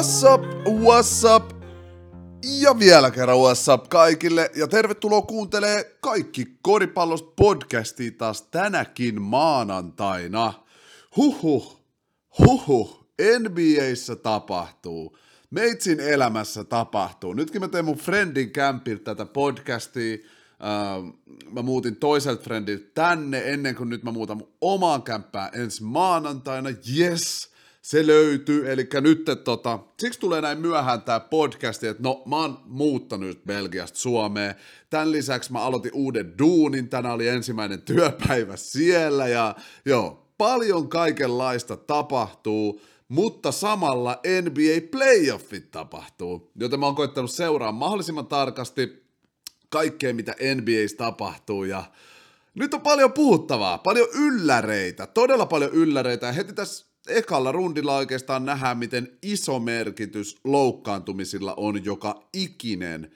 What's up, what's up? Ja vielä kerran what's up kaikille ja tervetuloa kuuntelee kaikki koripallosta podcastia taas tänäkin maanantaina. Huhhuh, huhhuh, NBAssä tapahtuu. Meitsin elämässä tapahtuu. Nytkin mä teen mun friendin kämpiltä tätä podcastia. Uh, mä muutin toiselta friendiltä tänne ennen kuin nyt mä muutan mun omaan kämppään ensi maanantaina. Yes! Se löytyy, eli nyt, tota, siksi tulee näin myöhään tämä podcasti, että no mä oon muuttanut Belgiasta Suomeen, tämän lisäksi mä aloitin uuden duunin, tänään oli ensimmäinen työpäivä siellä, ja joo, paljon kaikenlaista tapahtuu, mutta samalla NBA playoffit tapahtuu, joten mä oon koittanut seuraa mahdollisimman tarkasti kaikkea, mitä NBAssä tapahtuu, ja nyt on paljon puhuttavaa, paljon ylläreitä, todella paljon ylläreitä, ja heti tässä ekalla rundilla oikeastaan nähdään, miten iso merkitys loukkaantumisilla on joka ikinen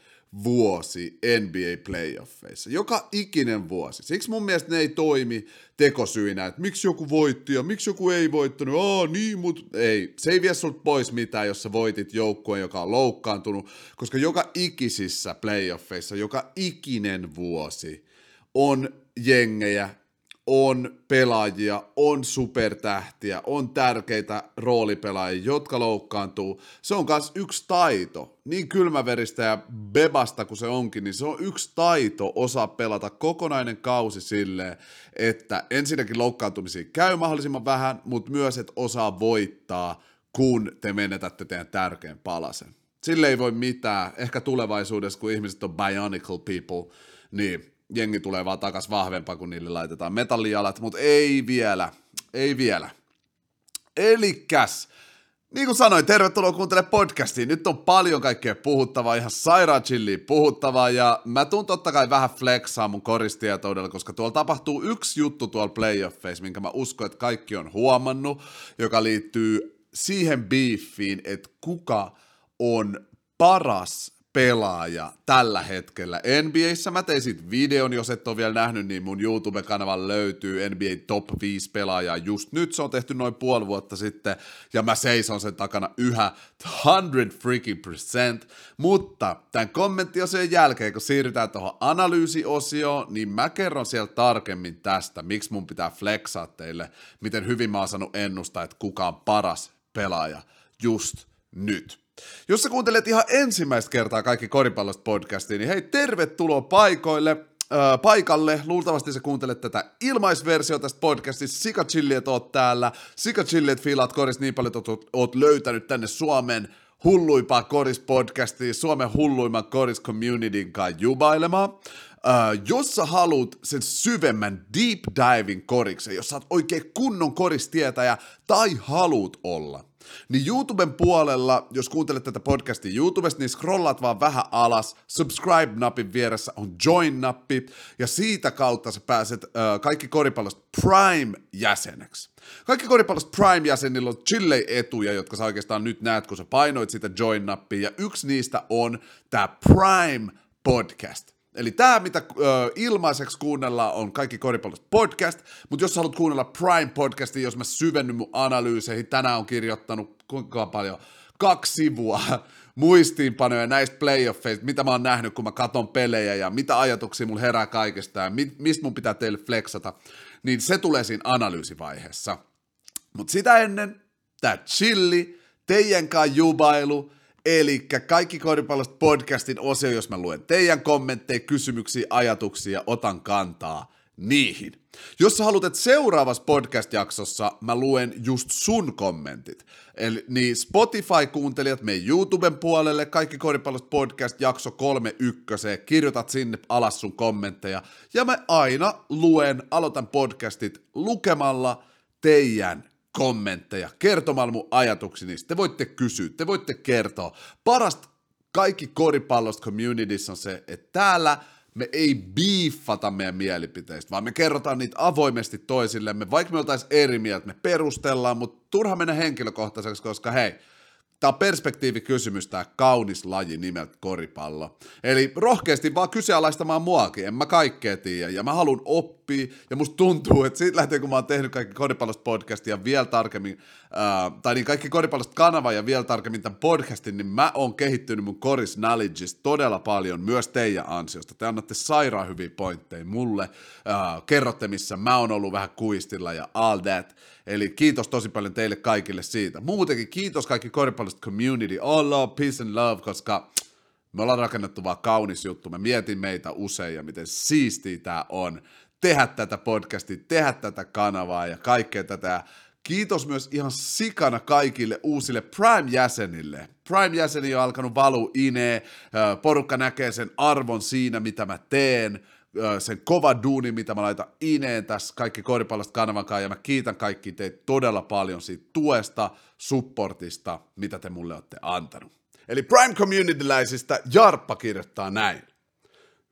vuosi NBA playoffeissa. Joka ikinen vuosi. Siksi mun mielestä ne ei toimi tekosyinä, että miksi joku voitti ja miksi joku ei voittanut. Aa, niin, mut ei. Se ei vie sulta pois mitään, jos sä voitit joukkueen, joka on loukkaantunut, koska joka ikisissä playoffeissa, joka ikinen vuosi on jengejä, on pelaajia, on supertähtiä, on tärkeitä roolipelaajia, jotka loukkaantuu. Se on myös yksi taito. Niin kylmäveristä ja bebasta kuin se onkin, niin se on yksi taito osaa pelata kokonainen kausi silleen, että ensinnäkin loukkaantumisia käy mahdollisimman vähän, mutta myös, että osaa voittaa, kun te menetätte teidän tärkeän palasen. Sille ei voi mitään. Ehkä tulevaisuudessa, kun ihmiset on bionicle people, niin jengi tulee vaan takas vahvempaa, kun niille laitetaan metallialat, mutta ei vielä, ei vielä. Elikäs, niin kuin sanoin, tervetuloa kuuntelemaan podcastiin. Nyt on paljon kaikkea puhuttavaa, ihan sairaan chilliä puhuttavaa, ja mä tuun totta kai vähän flexaa mun koristietoudella, koska tuolla tapahtuu yksi juttu tuolla playoffeissa, minkä mä uskon, että kaikki on huomannut, joka liittyy siihen beefiin, että kuka on paras pelaaja tällä hetkellä NBAissä. Mä tein siitä videon, jos et ole vielä nähnyt, niin mun YouTube-kanavan löytyy NBA Top 5 pelaajaa just nyt. Se on tehty noin puoli vuotta sitten, ja mä seison sen takana yhä 100 freaking percent. Mutta tämän kommenttiosion jälkeen, kun siirrytään tuohon analyysiosioon, niin mä kerron siellä tarkemmin tästä, miksi mun pitää flexaa teille, miten hyvin mä oon saanut ennustaa, että kuka on paras pelaaja just nyt. Jos sä kuuntelet ihan ensimmäistä kertaa kaikki koripallosta podcastiin, niin hei, tervetuloa paikoille, äh, paikalle. Luultavasti sä kuuntelet tätä ilmaisversiota tästä podcastista. Sika chilli, että oot täällä. Sika chilli, että fiilaat koris niin paljon, että oot, oot löytänyt tänne Suomen hulluimpaa korispodcastia, Suomen hulluimman koris-communityn kanssa jubailemaan. Uh, jos sä haluat sen syvemmän deep diving koriksen, jos sä oot oikein kunnon koristietäjä tai haluut olla, niin YouTuben puolella, jos kuuntelet tätä podcastia YouTubesta, niin scrollaat vaan vähän alas, subscribe-napin vieressä on join-nappi, ja siitä kautta sä pääset uh, kaikki koripallosta Prime-jäseneksi. Kaikki koripallosta Prime-jäsenillä on chillei etuja, jotka sä oikeastaan nyt näet, kun sä painoit sitä join-nappia, ja yksi niistä on tämä Prime Podcast. Eli tämä, mitä ö, ilmaiseksi kuunnellaan, on kaikki koripallosta podcast, mutta jos haluat kuunnella Prime podcastia, jos mä syvennyn mun analyyseihin, tänään on kirjoittanut kuinka paljon, kaksi sivua muistiinpanoja näistä playoffeista, mitä mä oon nähnyt, kun mä katon pelejä ja mitä ajatuksia mulla herää kaikesta ja mi- mistä mun pitää teille flexata, niin se tulee siinä analyysivaiheessa. Mutta sitä ennen, tämä chilli, teidän kanssa jubailu, Eli kaikki koripallosta podcastin osio, jos mä luen teidän kommentteja, kysymyksiä, ajatuksia, otan kantaa niihin. Jos sä haluat, että seuraavassa podcast-jaksossa mä luen just sun kommentit, eli niin Spotify-kuuntelijat, me YouTuben puolelle, kaikki koripallosta podcast, jakso kolme ykköseen, kirjoitat sinne alas sun kommentteja, ja mä aina luen, aloitan podcastit lukemalla teidän kommentteja, kertomalla mun ajatukseni. Te voitte kysyä, te voitte kertoa. Parasta kaikki koripallosta communities on se, että täällä me ei biiffata meidän mielipiteistä, vaan me kerrotaan niitä avoimesti toisillemme, vaikka me oltaisiin eri mieltä, me perustellaan, mutta turha mennä henkilökohtaiseksi, koska hei, Tämä on perspektiivikysymys, tämä kaunis laji nimeltä koripallo. Eli rohkeasti vaan kyseenalaistamaan muakin, en mä kaikkea tiedä, ja mä haluan oppia oppii, ja musta tuntuu, että siitä lähtee, kun mä oon tehnyt kaikki koripallosta podcastia vielä tarkemmin, ää, tai niin kaikki koripallosta kanava ja vielä tarkemmin tämän podcastin, niin mä oon kehittynyt mun koris knowledgeista todella paljon myös teidän ansiosta. Te annatte sairaan hyviä pointteja mulle, ää, kerrotte missä mä oon ollut vähän kuistilla ja all that. Eli kiitos tosi paljon teille kaikille siitä. Muutenkin kiitos kaikki koripallosta community, all love, peace and love, koska me ollaan rakennettu vaan kaunis juttu. Mä mietin meitä usein ja miten siistiä tää on tehdä tätä podcastia, tehdä tätä kanavaa ja kaikkea tätä. Kiitos myös ihan sikana kaikille uusille Prime-jäsenille. Prime-jäseni on alkanut valua ineen, porukka näkee sen arvon siinä, mitä mä teen, sen kova duuni, mitä mä laitan ineen tässä kaikki koripallosta kanavan ja mä kiitän kaikki teitä todella paljon siitä tuesta, supportista, mitä te mulle olette antanut. Eli Prime Communityläisistä Jarppa kirjoittaa näin.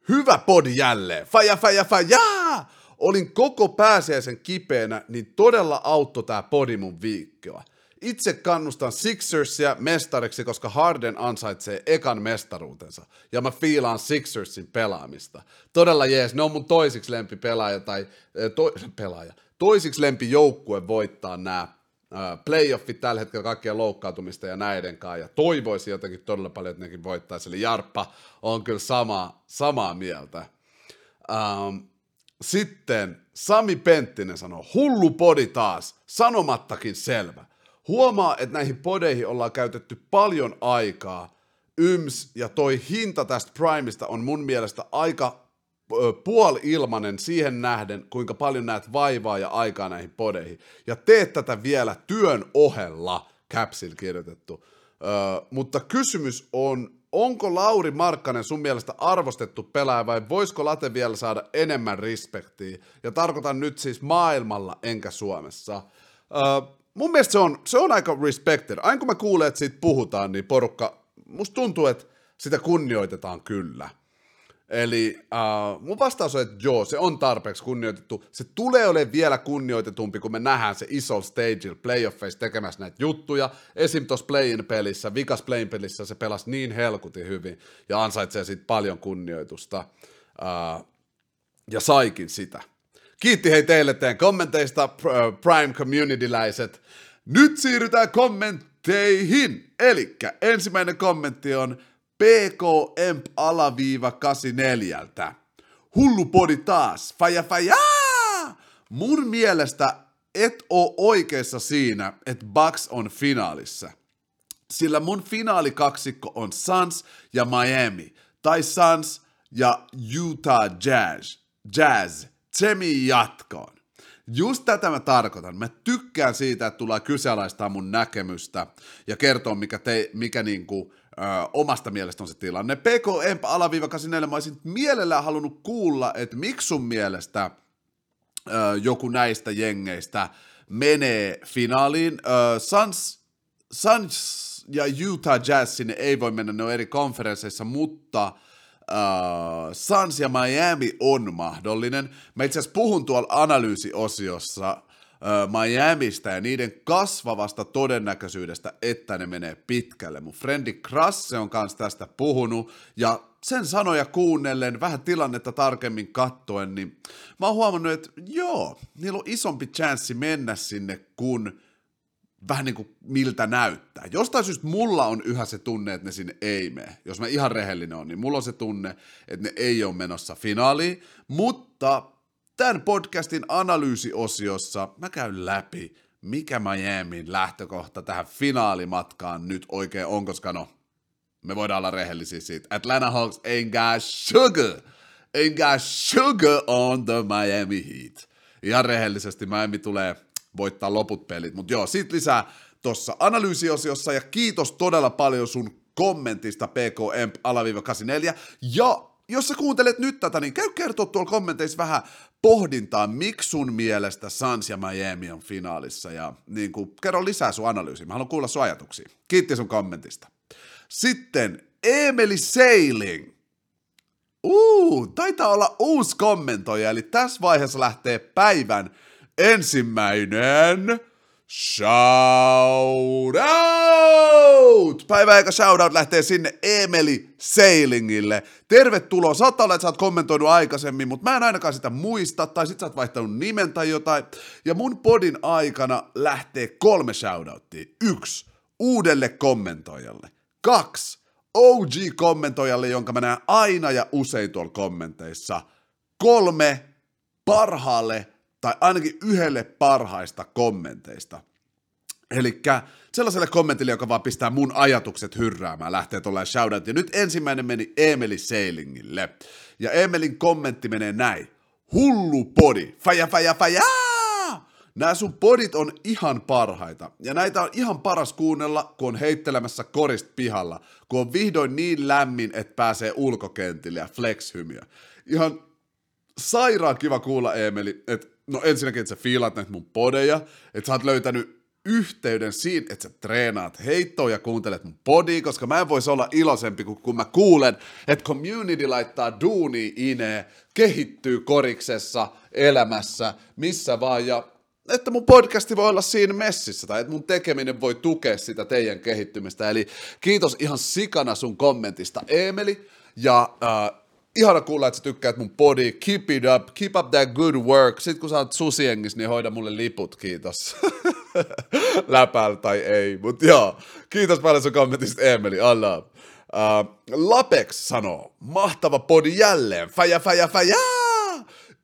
Hyvä podi jälleen. Faja, faja, faja! Olin koko pääsiäisen kipeänä, niin todella auttoi tää podi mun viikkoa. Itse kannustan Sixersia mestariksi, koska Harden ansaitsee ekan mestaruutensa. Ja mä fiilaan Sixersin pelaamista. Todella jees, ne on mun toisiksi lempi pelaaja tai to, pelaaja. Toisiksi lempi joukkue voittaa nämä playoffit tällä hetkellä kaikkien loukkaantumista ja näiden kanssa, ja toivoisi jotenkin todella paljon, että nekin voittaisi, eli Jarppa on kyllä sama, samaa mieltä. Um, sitten Sami Penttinen sanoo, hullu podi taas, sanomattakin selvä. Huomaa, että näihin podeihin ollaan käytetty paljon aikaa, yms, ja toi hinta tästä Primesta on mun mielestä aika puoli-ilmanen siihen nähden, kuinka paljon näet vaivaa ja aikaa näihin podeihin. Ja teet tätä vielä työn ohella, Capsil kirjoitettu. Ö, mutta kysymys on, onko Lauri Markkanen sun mielestä arvostettu pelaaja vai voisiko Late vielä saada enemmän respektiä? Ja tarkoitan nyt siis maailmalla enkä Suomessa. Ö, mun mielestä se on, se on aika respected. Aina kun mä kuulen, että siitä puhutaan, niin porukka, musta tuntuu, että sitä kunnioitetaan kyllä. Eli uh, mun vastaus on, että joo, se on tarpeeksi kunnioitettu. Se tulee olemaan vielä kunnioitetumpi, kun me nähdään se iso stage playoffeissa tekemässä näitä juttuja. Esim. tuossa play pelissä, vikas play pelissä se pelasi niin helkutin hyvin ja ansaitsee siitä paljon kunnioitusta. Uh, ja saikin sitä. Kiitti hei teille teidän kommenteista, Prime Community-läiset. Nyt siirrytään kommentteihin. Eli ensimmäinen kommentti on PK Emp alaviiva 84. Hullu podi taas, faja faja! Mun mielestä et oo oikeassa siinä, että Bucks on finaalissa. Sillä mun finaalikaksikko on Suns ja Miami, tai Suns ja Utah Jazz. Jazz, semi jatkoon. Just tätä mä tarkoitan. Mä tykkään siitä, että tullaan kyseenalaistaa mun näkemystä ja kertoa, mikä, te, mikä niinku, ö, omasta mielestä on se tilanne. PK Emp alaviiva 84, mä olisin mielellään halunnut kuulla, että miksi sun mielestä ö, joku näistä jengeistä menee finaaliin. Ö, Suns, Suns ja Utah Jazz sinne ei voi mennä, ne on eri konferensseissa, mutta uh, Suns ja Miami on mahdollinen. Mä itse asiassa puhun tuolla analyysiosiossa Miamista ja niiden kasvavasta todennäköisyydestä, että ne menee pitkälle. Mun frendi Krasse on kanssa tästä puhunut, ja sen sanoja kuunnellen, vähän tilannetta tarkemmin kattoen, niin mä oon huomannut, että joo, niillä on isompi chanssi mennä sinne, kun vähän niin kuin miltä näyttää. Jostain syystä mulla on yhä se tunne, että ne sinne ei mene. Jos mä ihan rehellinen on, niin mulla on se tunne, että ne ei ole menossa finaaliin, mutta Tämän podcastin analyysiosiossa mä käyn läpi, mikä Miamin lähtökohta tähän finaalimatkaan nyt oikein on, koska no, me voidaan olla rehellisiä siitä. Atlanta Hawks ain't got sugar. Ain't got sugar on the Miami Heat. Ihan rehellisesti Miami tulee voittaa loput pelit. Mutta joo, siitä lisää tuossa analyysiosiossa ja kiitos todella paljon sun kommentista PKM-84. Ja jos sä kuuntelet nyt tätä, niin käy kertoa tuolla kommenteissa vähän pohdintaa, miksi sun mielestä Suns ja Miami on finaalissa, ja niin kuin, kerro lisää sun analyysi. Mä haluan kuulla sun ajatuksia. Kiitti sun kommentista. Sitten Emeli Sailing. Uu, taitaa olla uusi kommentoija, eli tässä vaiheessa lähtee päivän ensimmäinen Shout out! Päivä eikä shoutout lähtee sinne Emeli Sailingille. Tervetuloa. Saattaa olla, että sä oot kommentoinut aikaisemmin, mutta mä en ainakaan sitä muista, tai sit sä oot vaihtanut nimen tai jotain. Ja mun podin aikana lähtee kolme shoutouttia. Yksi, uudelle kommentoijalle. Kaksi, OG-kommentoijalle, jonka mä näen aina ja usein tuolla kommenteissa. Kolme, parhaalle tai ainakin yhdelle parhaista kommenteista. Eli sellaiselle kommentille, joka vaan pistää mun ajatukset hyrräämään, lähtee tuollainen shoutout. Ja nyt ensimmäinen meni Emeli Seilingille. Ja Emelin kommentti menee näin. Hullu podi. Faja, faja, faja! Nämä sun podit on ihan parhaita. Ja näitä on ihan paras kuunnella, kun on heittelemässä korist pihalla. Kun on vihdoin niin lämmin, että pääsee ulkokentille ja flex-hymiö. Ihan sairaan kiva kuulla, Emeli, että no ensinnäkin, että sä fiilaat näitä mun podeja, että sä oot löytänyt yhteyden siinä, että sä treenaat heittoa ja kuuntelet mun podia, koska mä en voisi olla iloisempi, kuin kun mä kuulen, että community laittaa duuni ineen, kehittyy koriksessa, elämässä, missä vaan, ja että mun podcasti voi olla siinä messissä, tai että mun tekeminen voi tukea sitä teidän kehittymistä. Eli kiitos ihan sikana sun kommentista, Emeli, ja äh, ihana kuulla, että sä tykkäät mun body, keep it up, keep up that good work. Sitten kun sä oot susiengissä, niin hoida mulle liput, kiitos. Läpäl tai ei, mutta joo. Kiitos paljon sun kommentista, Emeli, Allah. Uh, Lapex sanoo, mahtava podi jälleen, fäjä, fäjä, fäjä!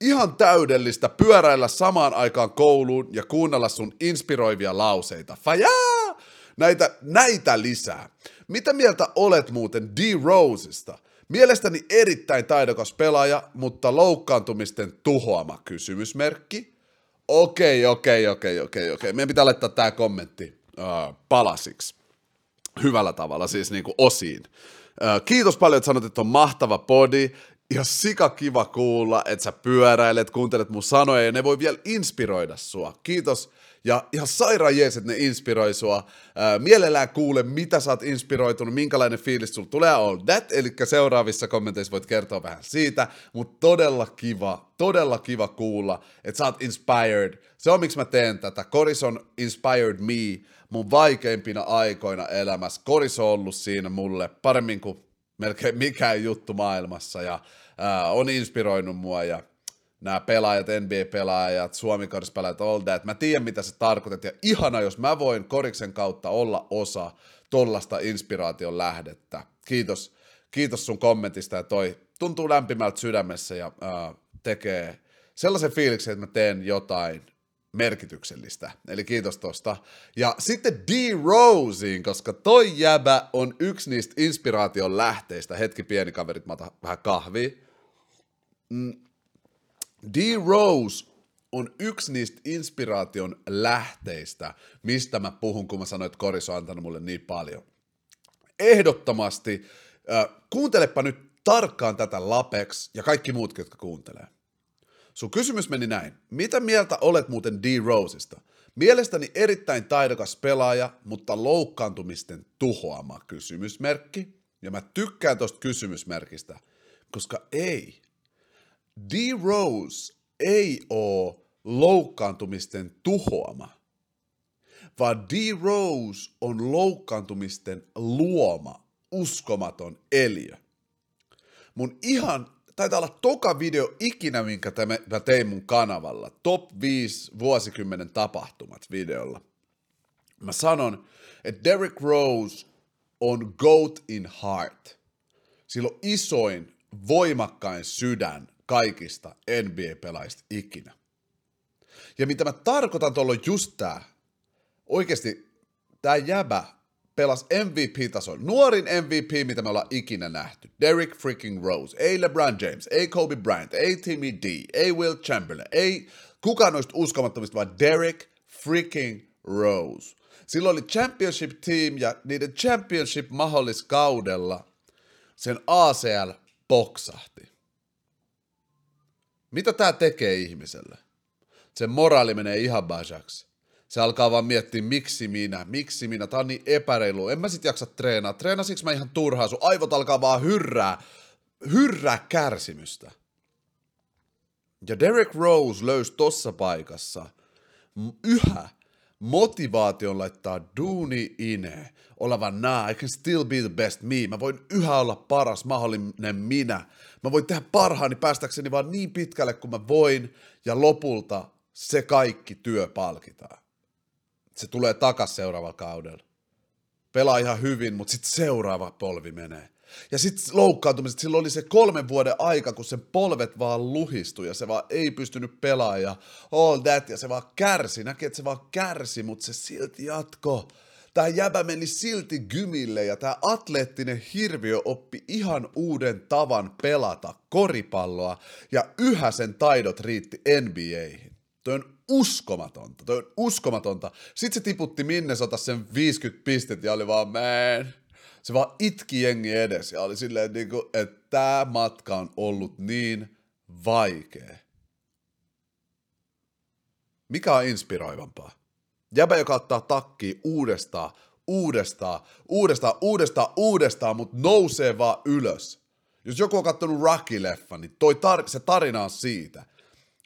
Ihan täydellistä pyöräillä samaan aikaan kouluun ja kuunnella sun inspiroivia lauseita. Fäjä! Näitä, näitä lisää. Mitä mieltä olet muuten D-Rosesta? Mielestäni erittäin taidokas pelaaja, mutta loukkaantumisten tuhoama kysymysmerkki. Okei, okei, okei, okei, okei. Meidän pitää laittaa tämä kommentti uh, palasiksi. Hyvällä tavalla, siis niinku osiin. Uh, kiitos paljon, että sanot, että on mahtava podi. Ja sika kiva kuulla, että sä pyöräilet, kuuntelet mun sanoja ja ne voi vielä inspiroida sua. Kiitos ja ihan sairaan jees, että ne inspiroi sua. Ää, mielellään kuule, mitä sä oot inspiroitunut, minkälainen fiilis sulla tulee all that, eli seuraavissa kommenteissa voit kertoa vähän siitä, mutta todella kiva, todella kiva kuulla, että sä oot inspired. Se on miksi mä teen tätä. Koris on inspired me mun vaikeimpina aikoina elämässä. Koris on ollut siinä mulle paremmin kuin melkein mikään juttu maailmassa ja ää, on inspiroinut mua ja nämä pelaajat, NBA-pelaajat, suomi pelaajat, all that. Mä tiedän, mitä se tarkoitat, ja ihana, jos mä voin Koriksen kautta olla osa tollasta inspiraation lähdettä. Kiitos, kiitos sun kommentista, ja toi tuntuu lämpimältä sydämessä ja äh, tekee sellaisen fiiliksen, että mä teen jotain merkityksellistä. Eli kiitos tosta. Ja sitten D. Roseen, koska toi jäbä on yksi niistä inspiraation lähteistä. Hetki pieni kaverit, mä otan vähän kahvia. Mm, D. Rose on yksi niistä inspiraation lähteistä, mistä mä puhun, kun mä sanoin, että Koris on antanut mulle niin paljon. Ehdottomasti, äh, kuuntelepa nyt tarkkaan tätä Lapex ja kaikki muut, jotka kuuntelee. Sun kysymys meni näin. Mitä mieltä olet muuten D. Roseista? Mielestäni erittäin taidokas pelaaja, mutta loukkaantumisten tuhoama kysymysmerkki. Ja mä tykkään tosta kysymysmerkistä, koska ei, D-Rose ei ole loukkaantumisten tuhoama, vaan D-Rose on loukkaantumisten luoma, uskomaton eliö. Mun ihan, taitaa olla toka video ikinä, minkä mä tein mun kanavalla, top 5 vuosikymmenen tapahtumat videolla. Mä sanon, että Derrick Rose on GOAT in heart. Sillä on isoin, voimakkain sydän kaikista NBA-pelaajista ikinä. Ja mitä mä tarkoitan tuolla just tää. Oikeasti tää jäbä pelasi MVP-tasolla. Nuorin MVP, mitä me ollaan ikinä nähty. Derrick freaking Rose. Ei LeBron James, ei Kobe Bryant, ei Timmy D, ei Will Chamberlain, ei kukaan noista uskomattomista, vaan Derrick freaking Rose. Silloin oli championship team ja niiden championship mahdolliskaudella sen ACL poksahti. Mitä tämä tekee ihmiselle? Se moraali menee ihan bajaksi. Se alkaa vaan miettiä, miksi minä, miksi minä, tää on niin epäreilu. En mä sit jaksa treenaa. Treenasiks mä ihan turhaa, sun aivot alkaa vaan hyrrää, hyrrää kärsimystä. Ja Derek Rose löysi tossa paikassa yhä motivaation laittaa duuni ine, olevan naa, I can still be the best me, mä voin yhä olla paras mahdollinen minä, mä voin tehdä parhaani päästäkseni vaan niin pitkälle kuin mä voin, ja lopulta se kaikki työ palkitaan. Se tulee takas seuraavalla kaudella. Pelaa ihan hyvin, mutta sitten seuraava polvi menee. Ja sitten loukkaantumiset, silloin oli se kolmen vuoden aika, kun sen polvet vaan luhistui ja se vaan ei pystynyt pelaamaan ja all that, ja se vaan kärsi, näki, että se vaan kärsi, mutta se silti jatko. Tämä jäbä meni silti gymille ja tämä atleettinen hirviö oppi ihan uuden tavan pelata koripalloa ja yhä sen taidot riitti NBAihin. Toi on uskomatonta, toi on uskomatonta. Sitten se tiputti Minnesota sen 50 pistet ja oli vaan, man, se vaan itki jengi edes ja oli silleen, niin kuin, että tämä matka on ollut niin vaikea. Mikä on inspiroivampaa? Jäbä, joka ottaa takki uudestaan, uudestaan, uudestaan, uudestaan, uudestaan, mutta nousee vaan ylös. Jos joku on katsonut Rocky-leffan, niin toi tar- se tarina on siitä –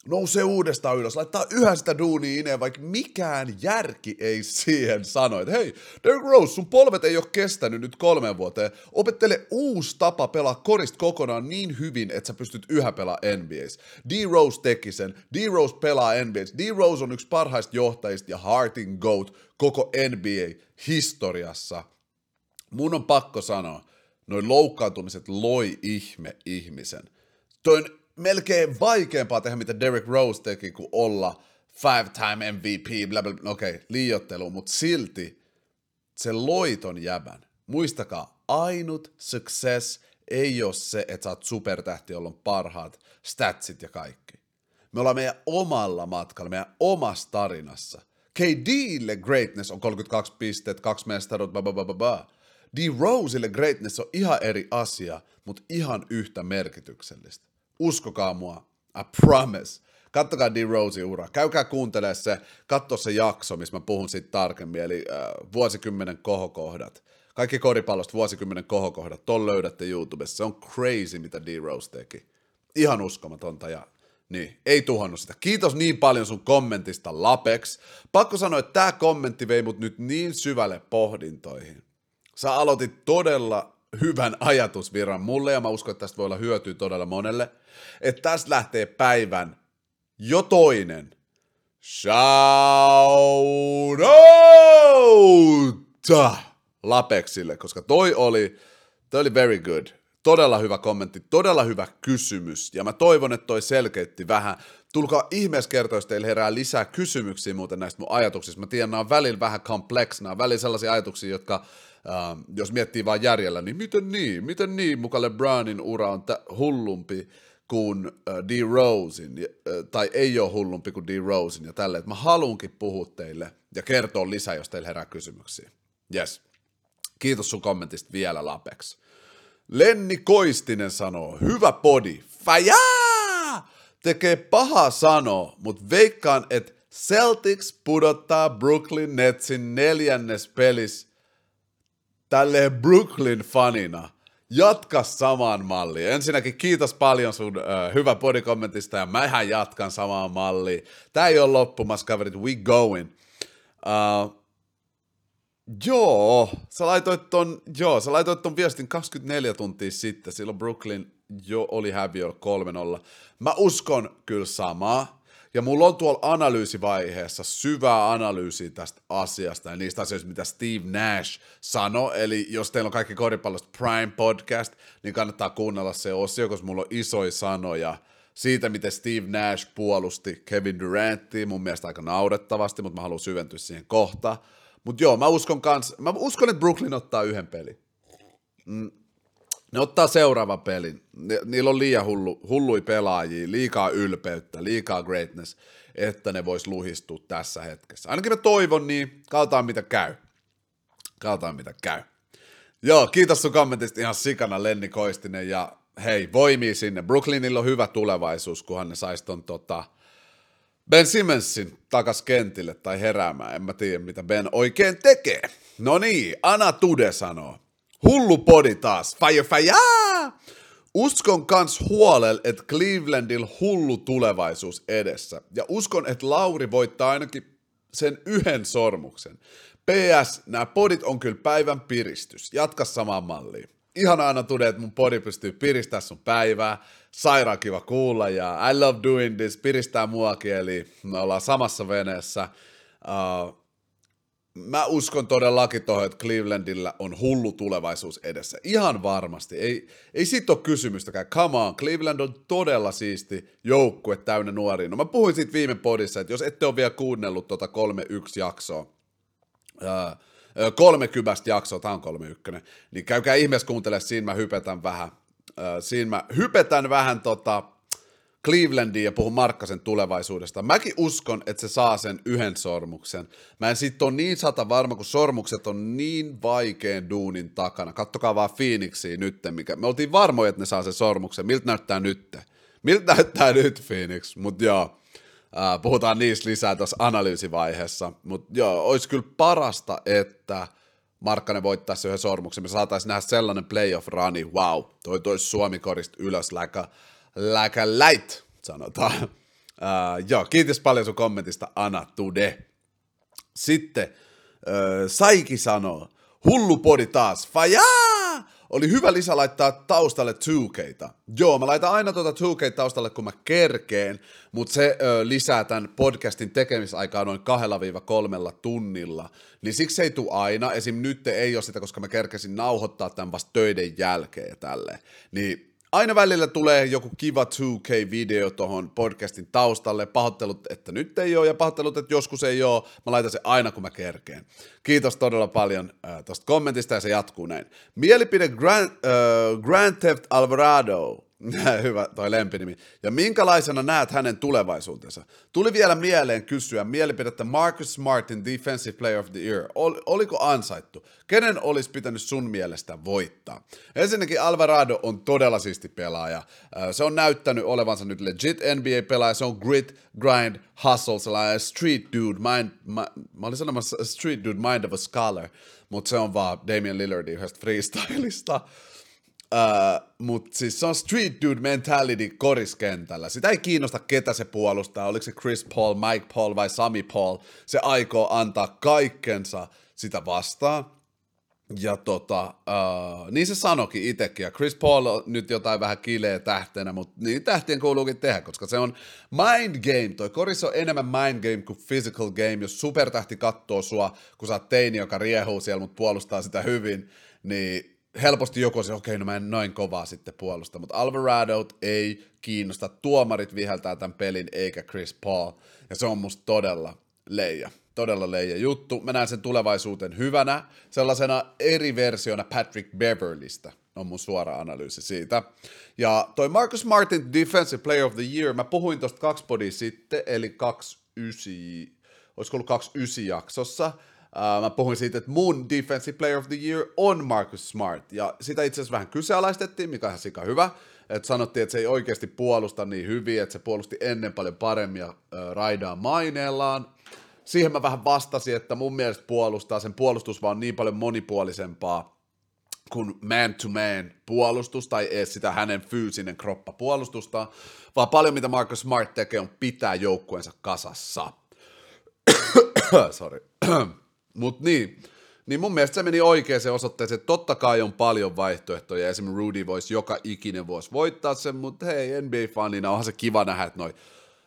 nousee uudestaan ylös, laittaa yhä sitä duunia ineen, vaikka mikään järki ei siihen sano, että hei, Derrick Rose, sun polvet ei ole kestänyt nyt kolmeen vuoteen, opettele uusi tapa pelaa korista kokonaan niin hyvin, että sä pystyt yhä pelaa NBAs. D. Rose teki sen, D. Rose pelaa NBAs, D. Rose on yksi parhaista johtajista ja Harting Goat koko NBA-historiassa. Mun on pakko sanoa, noin loukkaantumiset loi ihme ihmisen. Toi on melkein vaikeampaa tehdä, mitä Derek Rose teki, kuin olla five-time MVP, bla bla, okei, okay, liiottelu, mutta silti se loiton jäbän. Muistakaa, ainut success ei ole se, että sä oot supertähti, jolla on parhaat statsit ja kaikki. Me ollaan meidän omalla matkalla, meidän omassa tarinassa. KDlle greatness on 32 pistet, kaksi mestaruutta, ba, ba, ba, ba. D. Roseille greatness on ihan eri asia, mutta ihan yhtä merkityksellistä. Uskokaa mua. I promise. Kattokaa D. Rosie ura. Käykää kuuntelemaan se, katso se jakso, missä mä puhun siitä tarkemmin, eli äh, vuosikymmenen kohokohdat. Kaikki koripallosta vuosikymmenen kohokohdat, ton löydätte YouTubessa. Se on crazy, mitä D. Rose teki. Ihan uskomatonta ja niin, ei tuhannut sitä. Kiitos niin paljon sun kommentista, Lapex. Pakko sanoa, että tämä kommentti vei mut nyt niin syvälle pohdintoihin. Sä aloitit todella hyvän ajatusvirran mulle, ja mä uskon, että tästä voi olla hyötyä todella monelle, että tästä lähtee päivän jo toinen shout out Lapexille, koska toi oli, toi oli very good. Todella hyvä kommentti, todella hyvä kysymys, ja mä toivon, että toi selkeytti vähän. Tulkaa ihmeessä kertoa, jos teillä herää lisää kysymyksiä muuten näistä mun ajatuksista. Mä tiedän, nämä on välillä vähän kompleks, nämä välillä sellaisia ajatuksia, jotka Uh, jos miettii vain järjellä, niin miten niin? Miten niin muka LeBronin ura on t- hullumpi kuin uh, D. Rosein, uh, tai ei ole hullumpi kuin D. Rosein ja tälleen. Mä haluankin puhua teille ja kertoa lisää, jos teillä herää kysymyksiä. Yes. Kiitos sun kommentista vielä, Lapex. Lenni Koistinen sanoo, hyvä podi, fajaa! Tekee paha sanoa, mutta veikkaan, että Celtics pudottaa Brooklyn Netsin neljännes pelissä tälle Brooklyn-fanina, jatka samaan malliin. Ensinnäkin kiitos paljon sun uh, hyvä podikommentista ja mähän jatkan samaan malliin. Tää ei ole loppumassa, kaverit, we going. Uh, joo, sä laitoit ton, joo, sä laitoit ton viestin 24 tuntia sitten, silloin Brooklyn jo oli häviö 3-0. Mä uskon kyllä samaa, ja mulla on tuolla analyysivaiheessa syvää analyysiä tästä asiasta ja niistä asioista, mitä Steve Nash sanoi. Eli jos teillä on kaikki koripallosta Prime Podcast, niin kannattaa kuunnella se osio, koska mulla on isoja sanoja siitä, miten Steve Nash puolusti Kevin Durantia, mun mielestä aika naurettavasti, mutta mä haluan syventyä siihen kohta. Mutta joo, mä uskon, kans, mä uskon, että Brooklyn ottaa yhden pelin. Mm, ne ottaa seuraavan pelin. Ne, niillä on liian hullu, hullui pelaajia, liikaa ylpeyttä, liikaa greatness, että ne vois luhistua tässä hetkessä. Ainakin mä toivon niin, katsotaan mitä käy. Katsotaan mitä käy. Joo, kiitos sun kommentista ihan sikana Lenni Koistinen ja hei, voimii sinne. Brooklynilla on hyvä tulevaisuus, kunhan ne sais ton tota, Ben Simmonsin takas kentille tai heräämään. En mä tiedä, mitä Ben oikein tekee. No niin, Ana Tude sanoo. Hullu podi taas. Faija faja! Uskon kans huolel, että Clevelandilla hullu tulevaisuus edessä. Ja uskon, että Lauri voittaa ainakin sen yhden sormuksen. PS, nämä podit on kyllä päivän piristys. Jatka samaan malliin. Ihan aina tulee, että mun podi pystyy piristämään sun päivää. Sairaan kiva kuulla ja I love doing this, piristää muakin, eli me ollaan samassa veneessä. Uh, mä uskon todellakin tuohon, että Clevelandilla on hullu tulevaisuus edessä. Ihan varmasti. Ei, ei siitä ole kysymystäkään. Come on, Cleveland on todella siisti joukkue täynnä nuoria. No mä puhuin siitä viime podissa, että jos ette ole vielä kuunnellut tuota 3-1 jaksoa, ää, kolme kypästä jaksoa, tämä on kolme ykkönen, niin käykää ihmeessä kuuntele, siinä mä hypetän vähän, siinä mä hypetän vähän tota, Clevelandiin ja puhun Markkasen tulevaisuudesta. Mäkin uskon, että se saa sen yhden sormuksen. Mä en siitä ole niin sata varma, kun sormukset on niin vaikean duunin takana. Kattokaa vaan Phoenixia nyt, mikä... me oltiin varmoja, että ne saa sen sormuksen. Miltä näyttää nyt? Miltä näyttää nyt Phoenix? Mutta joo, puhutaan niistä lisää tuossa analyysivaiheessa. Mutta joo, olisi kyllä parasta, että Markkanen voittaa yhden sormuksen. Me saataisiin nähdä sellainen playoff runi, wow, toi toisi Suomi-korista ylös a like a light, sanotaan. Uh, joo, kiitos paljon sun kommentista, Ana Tude. Sitten uh, Saiki sanoo, hullu podi taas, fajaa! Oli hyvä lisä laittaa taustalle 2 Joo, mä laitan aina tuota 2 taustalle, kun mä kerkeen, mutta se ö, lisää tämän podcastin tekemisaikaa noin 2-3 tunnilla. Niin siksi se ei tule aina. Esim. nyt ei ole sitä, koska mä kerkesin nauhoittaa tämän vasta töiden jälkeen tälle. Niin aina välillä tulee joku kiva 2K-video tuohon podcastin taustalle. Pahoittelut, että nyt ei ole ja pahoittelut, että joskus ei ole. Mä laitan se aina, kun mä kerkeen. Kiitos todella paljon äh, tuosta kommentista ja se jatkuu näin. Mielipide Grand, äh, Grand Theft Alvarado Hyvä, toi lempinimi. Ja minkälaisena näet hänen tulevaisuutensa? Tuli vielä mieleen kysyä mielipidettä Marcus Smartin Defensive Player of the Year. Ol, oliko ansaittu? Kenen olisi pitänyt sun mielestä voittaa? Ensinnäkin Alvarado on todella siisti pelaaja. Se on näyttänyt olevansa nyt legit NBA-pelaaja. Se on grit, grind, hustle, sellainen street dude mind. Ma, mä olin sanomassa street dude mind of a scholar, mutta se on vaan Damian Lillardin yhdestä freestylista. Uh, Mutta siis se on street dude mentality koriskentällä. Sitä ei kiinnosta, ketä se puolustaa. Oliko se Chris Paul, Mike Paul vai Sami Paul. Se aikoo antaa kaikkensa sitä vastaan. Ja tota, uh, niin se sanokin itsekin. Ja Chris Paul on nyt jotain vähän kileä tähtenä, mutta niin tähtien kuuluukin tehdä, koska se on mind game. Toi koris on enemmän mind game kuin physical game. Jos supertähti kattoo sua, kun sä oot teini, joka riehuu siellä, mutta puolustaa sitä hyvin, niin helposti joku se, okei, okay, no mä en noin kovaa sitten puolusta, mutta Alvarado ei kiinnosta, tuomarit viheltää tämän pelin, eikä Chris Paul, ja se on musta todella leija, todella leija juttu. Mä näen sen tulevaisuuteen hyvänä, sellaisena eri versiona Patrick Beverlystä, on mun suora analyysi siitä. Ja toi Marcus Martin Defensive Player of the Year, mä puhuin tosta kaksi podia sitten, eli 29, olisiko ollut 29 jaksossa, Uh, mä puhuin siitä, että mun Defensive Player of the Year on Marcus Smart, ja sitä itse asiassa vähän kyseenalaistettiin, mikä on sika hyvä, että sanottiin, että se ei oikeasti puolusta niin hyvin, että se puolusti ennen paljon paremmin ja raidaa maineellaan. Siihen mä vähän vastasin, että mun mielestä puolustaa, sen puolustus vaan niin paljon monipuolisempaa kuin man-to-man puolustus, tai edes sitä hänen fyysinen kroppa puolustusta, vaan paljon mitä Marcus Smart tekee on pitää joukkueensa kasassa. Sorry. Mutta niin, niin mun mielestä se meni oikeaan osoitteeseen, että totta kai on paljon vaihtoehtoja. Esimerkiksi Rudy voisi joka ikinen vuosi voittaa sen, mutta hei, NBA-fanina onhan se kiva nähdä, että noi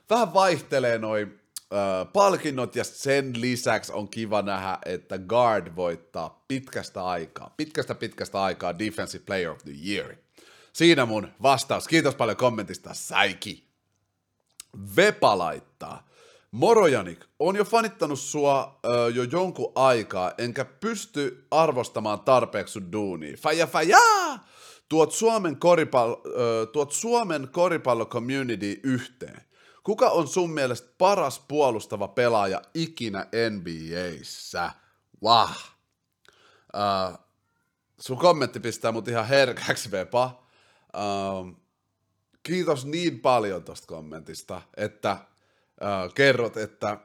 vähän vaihtelee noi äh, palkinnot ja sen lisäksi on kiva nähdä, että Guard voittaa pitkästä aikaa, pitkästä pitkästä aikaa Defensive Player of the Year. Siinä mun vastaus. Kiitos paljon kommentista, Säiki. Vepa laittaa. Moro Janik, on jo fanittanut sua ö, jo jonkun aikaa, enkä pysty arvostamaan tarpeeksi sun duunia. Faja faja! Tuot Suomen, koripallo, ö, tuot Suomen koripallo community yhteen. Kuka on sun mielestä paras puolustava pelaaja ikinä NBAssä? Wah! Uh, sun kommentti pistää mut ihan herkäksi, Vepa. Uh, kiitos niin paljon tosta kommentista, että äh, kerrot, että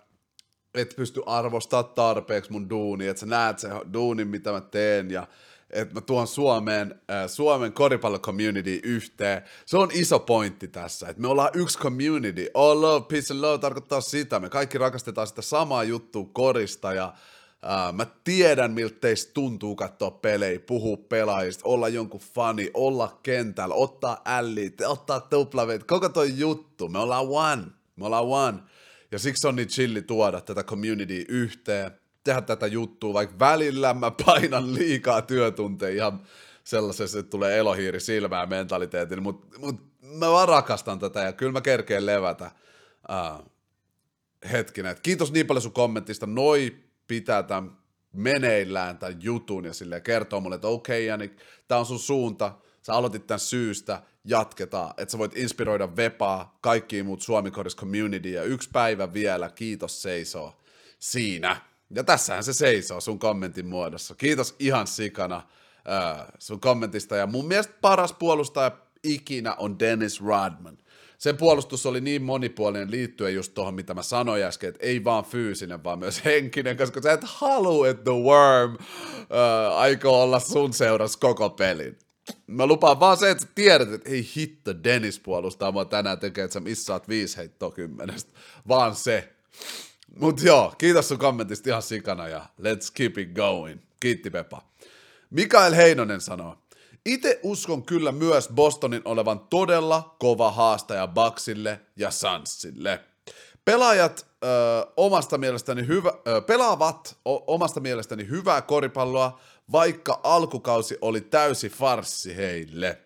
et pysty arvostaa tarpeeksi mun duuni, että sä näet sen duunin, mitä mä teen, ja että mä tuon Suomeen, äh, Suomen koripallo-community yhteen. Se on iso pointti tässä, että me ollaan yksi community. All love, peace and love tarkoittaa sitä. Me kaikki rakastetaan sitä samaa juttua korista ja Uh, mä tiedän, miltä teistä tuntuu katsoa pelejä, puhua pelaajista, olla jonkun fani, olla kentällä, ottaa ällit, ottaa tuplavet, koko toi juttu. Me ollaan one, me ollaan one. Ja siksi on niin chilli tuoda tätä community yhteen, tehdä tätä juttua, vaikka välillä mä painan liikaa työtunteja ihan sellaisessa, että tulee elohiiri silmään mentaliteetin, mutta mut mä vaan rakastan tätä ja kyllä mä kerkeen levätä. Uh, hetkinen, kiitos niin paljon sun kommentista, noi pitää tämän meneillään tämän jutun ja sille kertoo mulle, että okei okay, Janik, tämä on sun suunta, sä aloitit tämän syystä, jatketaan, että sä voit inspiroida Vepaa, kaikkiin muut Suomikoris community ja yksi päivä vielä, kiitos seisoo siinä. Ja tässähän se seisoo sun kommentin muodossa. Kiitos ihan sikana äh, sun kommentista ja mun mielestä paras puolustaja ikinä on Dennis Rodman sen puolustus oli niin monipuolinen liittyen just tuohon, mitä mä sanoin äsken, että ei vaan fyysinen, vaan myös henkinen, koska sä et halua, että The Worm äh, aikoo olla sun seurassa koko pelin. Mä lupaan vaan se, että sä tiedät, että ei hitto, Dennis puolustaa mua tänään tekee, että sä missaat viisi heittoa kymmenestä. Vaan se. Mut joo, kiitos sun kommentista ihan sikana ja let's keep it going. Kiitti Pepa. Mikael Heinonen sanoo, itse uskon kyllä myös Bostonin olevan todella kova haastaja Bucksille ja Sunsille. Pelaajat ö, omasta mielestäni hyvä, ö, pelaavat o, omasta mielestäni hyvää koripalloa, vaikka alkukausi oli täysi farssi heille.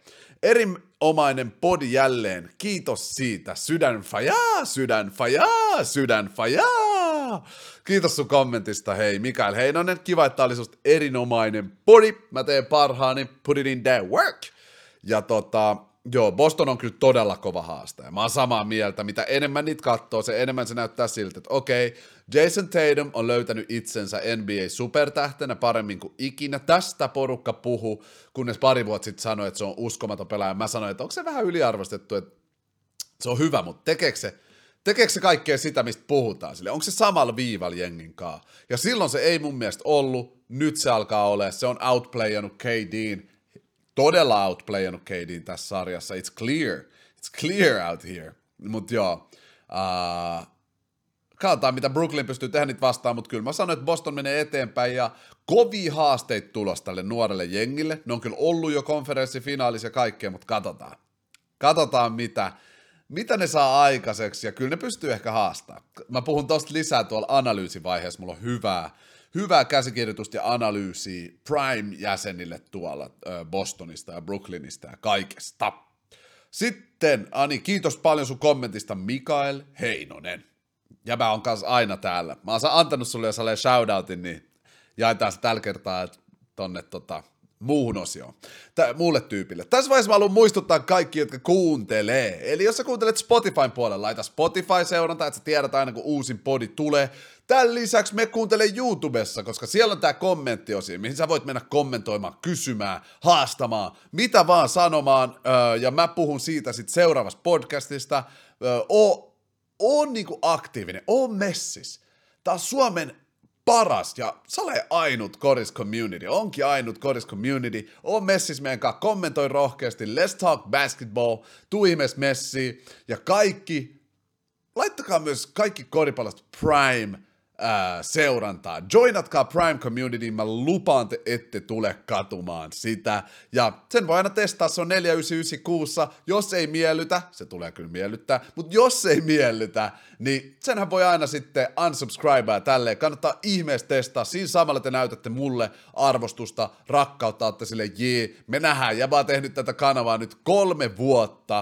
Erinomainen podi jälleen, kiitos siitä. Sydän fajaa, sydän fajaa, sydän fajaa. Kiitos sun kommentista, hei Mikael Heinonen. Kiva, että oli erinomainen podi. Mä teen parhaani, put it in the work. Ja tota, joo, Boston on kyllä todella kova haastaja. Mä oon samaa mieltä. Mitä enemmän niitä katsoo, se enemmän se näyttää siltä, että okei, Jason Tatum on löytänyt itsensä NBA-supertähtenä paremmin kuin ikinä. Tästä porukka puhu, kunnes pari vuotta sitten sanoi, että se on uskomaton pelaaja. Mä sanoin, että onko se vähän yliarvostettu, että se on hyvä, mutta tekeekö se Tekeekö se kaikkea sitä, mistä puhutaan? Sille, onko se samalla viivalla jengin? Ja silloin se ei mun mielestä ollut, nyt se alkaa olla, se on outplayannut KDin, todella outplayannut KDin tässä sarjassa, it's clear, it's clear out here. Mutta joo, uh, katsotaan mitä Brooklyn pystyy tehdä niitä vastaan, mutta kyllä mä sanoin, että Boston menee eteenpäin ja kovia haasteita tulos tälle nuorelle jengille. Ne on kyllä ollut jo konferenssifinaalissa ja kaikkea, mutta katsotaan. Katsotaan mitä mitä ne saa aikaiseksi, ja kyllä ne pystyy ehkä haastamaan. Mä puhun tosta lisää tuolla analyysivaiheessa, mulla on hyvää, hyvää käsikirjoitusta ja analyysiä Prime-jäsenille tuolla Bostonista ja Brooklynista ja kaikesta. Sitten, Ani, kiitos paljon sun kommentista, Mikael Heinonen. Ja mä oon kanssa aina täällä. Mä oon antanut sulle, jos shoutoutin, niin jaetaan se tällä kertaa tonne tota, muuhun osioon, Tää, muulle tyypille. Tässä vaiheessa mä haluan muistuttaa kaikki, jotka kuuntelee. Eli jos sä kuuntelet Spotifyn puolella, laita Spotify-seuranta, että sä tiedät aina, kun uusin podi tulee. Tämän lisäksi me kuuntele YouTubessa, koska siellä on tää kommenttiosio, mihin sä voit mennä kommentoimaan, kysymään, haastamaan, mitä vaan sanomaan, ja mä puhun siitä sitten seuraavassa podcastista. Oo, oo niinku aktiivinen, oo messis. Tää on Suomen paras. Ja sä olet ainut Koris Community, onkin ainut Koris Community, on messis meidän kanssa, kommentoi rohkeasti, let's talk basketball, tuu messi. Ja kaikki, laittakaa myös kaikki koripallosta Prime ää, seurantaa. Joinatkaa Prime Community, mä lupaan te ette tule katumaan sitä. Ja sen voi aina testaa, se on 499 Jos ei miellytä, se tulee kyllä miellyttää, mutta jos ei miellytä, niin senhän voi aina sitten unsubscribea tälleen. Kannattaa ihmeessä testaa. Siinä samalla te näytätte mulle arvostusta, rakkautta, että sille jee, me nähdään. Ja mä oon tehnyt tätä kanavaa nyt kolme vuotta,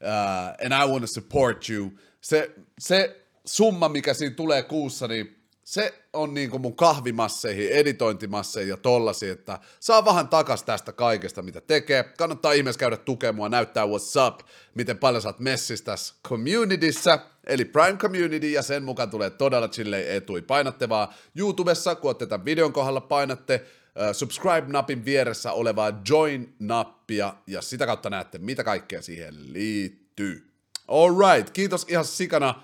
uh, and I want to support you. Se, se summa, mikä siinä tulee kuussa, niin se on niin kuin mun kahvimasseihin, editointimasseihin ja tollasi, että saa vähän takas tästä kaikesta, mitä tekee. Kannattaa ihmeessä käydä tukemaan, näyttää what's up, miten paljon sä oot messissä tässä communityssä, eli Prime Community, ja sen mukaan tulee todella chillei etui. Painatte vaan YouTubessa, kun olette tämän videon kohdalla, painatte subscribe-napin vieressä olevaa join-nappia, ja sitä kautta näette, mitä kaikkea siihen liittyy. Alright, kiitos ihan sikana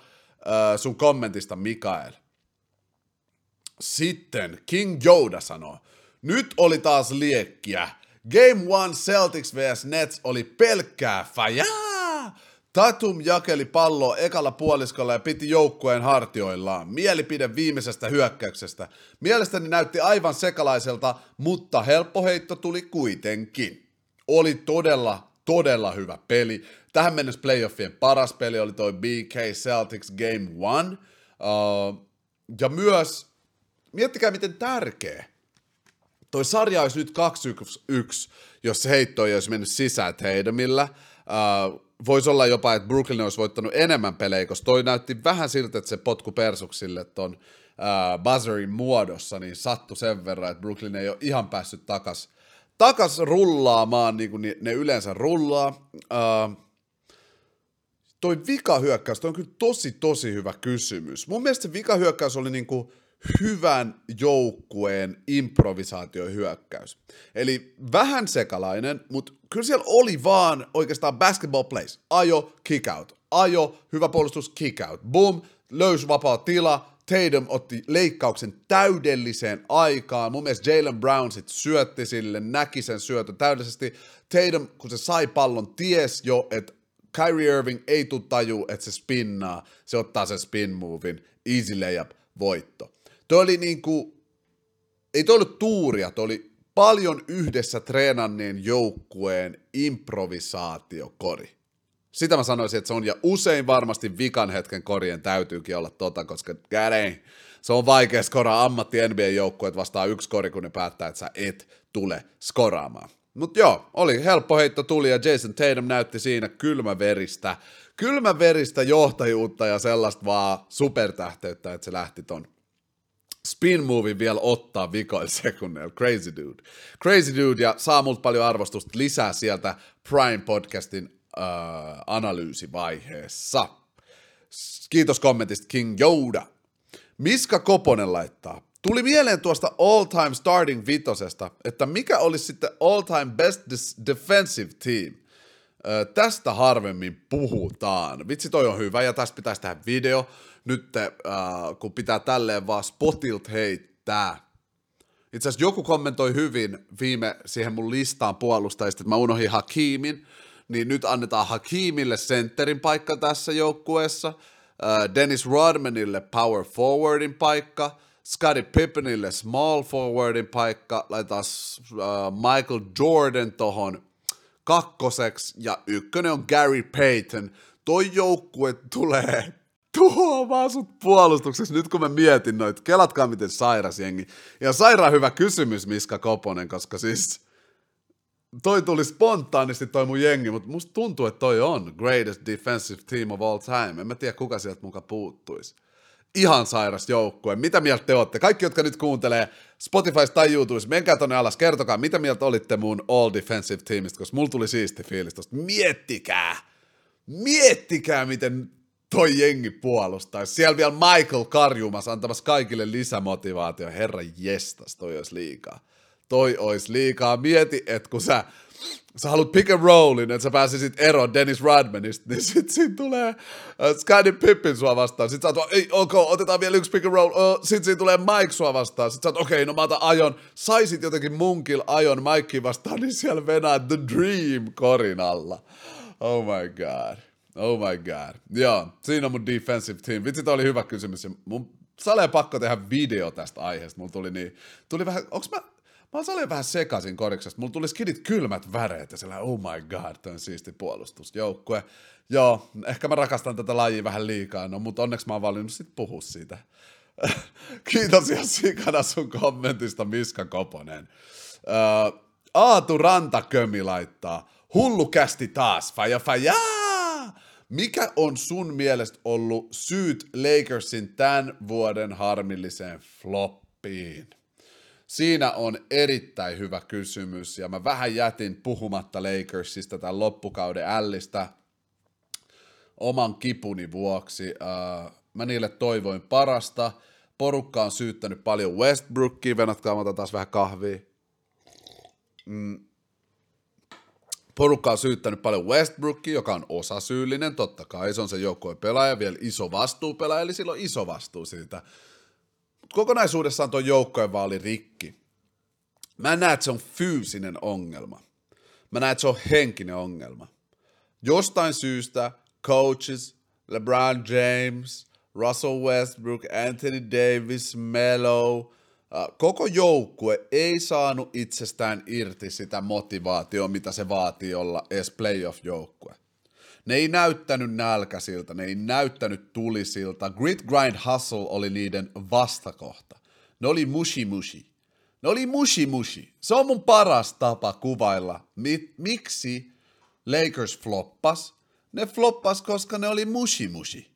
sun kommentista, Mikael. Sitten King Yoda sanoo, Nyt oli taas liekkiä. Game 1 Celtics vs Nets oli pelkkää fajaa. Tatum jakeli palloa ekalla puoliskolla ja piti joukkueen hartioillaan. Mielipide viimeisestä hyökkäyksestä. Mielestäni näytti aivan sekalaiselta, mutta helppo heitto tuli kuitenkin. Oli todella, todella hyvä peli. Tähän mennessä playoffien paras peli oli toi BK Celtics Game 1. Uh, ja myös, miettikää miten tärkeä. Toi sarja olisi nyt 2-1, jos se heitto ei olisi mennyt sisään Tatumilla. Uh, voisi olla jopa, että Brooklyn olisi voittanut enemmän pelejä, koska toi näytti vähän siltä, että se potku persuksille ton uh, buzzerin muodossa, niin sattu sen verran, että Brooklyn ei ole ihan päässyt takas, takas rullaamaan, niin kuin ne yleensä rullaa. Uh, toi vikahyökkäys, toi on kyllä tosi, tosi hyvä kysymys. Mun mielestä se vikahyökkäys oli niin kuin hyvän joukkueen improvisaatiohyökkäys. Eli vähän sekalainen, mutta kyllä siellä oli vaan oikeastaan basketball plays. Ajo, kick out. Ajo, hyvä puolustus, kick out. Boom, löysi vapaa tila, Tatum otti leikkauksen täydelliseen aikaan. Mun mielestä Jalen Brown sit syötti sille, näki sen syötön täydellisesti. Tatum, kun se sai pallon, ties jo, että Kyrie Irving ei tule että se spinnaa. Se ottaa sen spin movin, easy layup, voitto. Toi oli niinku, ei toi ollut tuuria, toi oli paljon yhdessä treenanneen joukkueen improvisaatiokori. Sitä mä sanoisin, että se on, ja usein varmasti vikan hetken korien täytyykin olla tota, koska kädein, se on vaikea skoraa ammatti NBA-joukkueet vastaan yksi kori, kun ne päättää, että sä et tule skoraamaan. Mutta joo, oli helppo heitto tuli ja Jason Tatum näytti siinä kylmäveristä, kylmäveristä johtajuutta ja sellaista vaan supertähteyttä, että se lähti ton spin movie vielä ottaa vikoilla sekunneilla. Crazy dude. Crazy dude ja saa multa paljon arvostusta lisää sieltä Prime Podcastin äh, analyysivaiheessa. Kiitos kommentista King Yoda. Miska Koponen laittaa. Tuli mieleen tuosta all-time starting vitosesta, että mikä olisi sitten all-time best defensive team. Ö, tästä harvemmin puhutaan. Vitsi toi on hyvä ja tästä pitäisi tehdä video. Nyt äh, kun pitää tälleen vaan spotilt heittää. Itse asiassa joku kommentoi hyvin viime siihen mun listaan puolustajista, että mä unohdin Hakimin, niin nyt annetaan Hakimille sentterin paikka tässä joukkueessa, Dennis Rodmanille power forwardin paikka, Scottie Pippenille small forwardin paikka, laitetaan Michael Jordan tohon kakkoseksi, ja ykkönen on Gary Payton. Toi joukkue tulee tuhoamaan sut puolustuksessa, nyt kun mä mietin noit. Kelatkaa miten sairas jengi. Ja sairaan hyvä kysymys, Miska Koponen, koska siis toi tuli spontaanisti toi mun jengi, mutta musta tuntuu, että toi on greatest defensive team of all time. En mä tiedä, kuka sieltä muka puuttuisi. Ihan sairas joukkue. Mitä mieltä te olette? Kaikki, jotka nyt kuuntelee Spotifysta tai YouTubessa, menkää tonne alas, kertokaa, mitä mieltä olitte mun all defensive teamista, koska mulla tuli siisti fiilis tosta. Miettikää! Miettikää, miten toi jengi puolustaisi. Siellä vielä Michael karjumassa antamassa kaikille lisämotivaatio. Herra jestas, toi olisi liikaa. Toi olisi liikaa. Mieti, että kun sä, sä haluat pick and rollin, että sä pääsisit eroon Dennis Rodmanista, niin sit siinä tulee uh, Scottie Pippen sua vastaan. Sit sä oot, ei, ok, otetaan vielä yksi pick and roll. Uh, sit siinä tulee Mike sua vastaan. Sit sä oot, okei, okay, no mä otan ajon. Saisit jotenkin munkil ajon Mikea vastaan, niin siellä venää The Dream korin alla. Oh my god. Oh my god. Joo, siinä on mun defensive team. Vitsi, oli hyvä kysymys. Mun Sale pakko tehdä video tästä aiheesta. Mulla tuli niin, tuli vähän, onks mä, mä oon vähän sekaisin koriksesta. Mulla tuli skidit kylmät väreet ja sellainen, oh my god, toi on siisti puolustusjoukkue. Joo, ehkä mä rakastan tätä lajia vähän liikaa, no, mutta onneksi mä oon valinnut sit puhua siitä. Kiitos ja sikana sun kommentista, Miska Koponen. Uh, Aatu Rantakömi laittaa, hullu kästi taas, faja fajaa! Mikä on sun mielestä ollut syyt Lakersin tämän vuoden harmilliseen floppiin? Siinä on erittäin hyvä kysymys, ja mä vähän jätin puhumatta Lakersista tämän loppukauden ällistä oman kipuni vuoksi. Mä niille toivoin parasta. Porukka on syyttänyt paljon Westbrookia, venatkaa mä taas vähän kahvia. Mm, Porukka on syyttänyt paljon Westbrookia, joka on osasyyllinen, totta kai se on se joukkueen pelaaja, vielä iso vastuupelaaja, eli sillä on iso vastuu siitä. Kokonaisuudessaan tuo joukkojen vaan oli rikki. Mä en näe, että se on fyysinen ongelma. Mä näen, että se on henkinen ongelma. Jostain syystä coaches, LeBron James, Russell Westbrook, Anthony Davis, Melo, koko joukkue ei saanut itsestään irti sitä motivaatiota, mitä se vaatii olla edes playoff-joukkue. Ne ei näyttänyt nälkäisiltä, ne ei näyttänyt tulisilta. Grit, grind, hustle oli niiden vastakohta. Ne oli mushi mushi. Ne oli mushi mushi. Se on mun paras tapa kuvailla, mi- miksi Lakers floppas. Ne floppas, koska ne oli mushi mushi.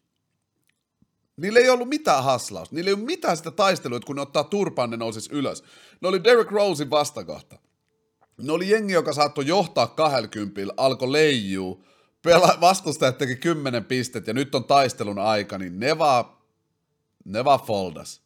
Niillä ei ollut mitään haslausta. Niillä ei ollut mitään sitä taistelua, että kun ne ottaa turpaan, ne nousis ylös. Ne oli Derek Rosein vastakohta. Ne oli jengi, joka saattoi johtaa 20, alkoi leijuu, pela- vastustajat teki 10 pistet ja nyt on taistelun aika, niin ne vaan, ne vaan foldas.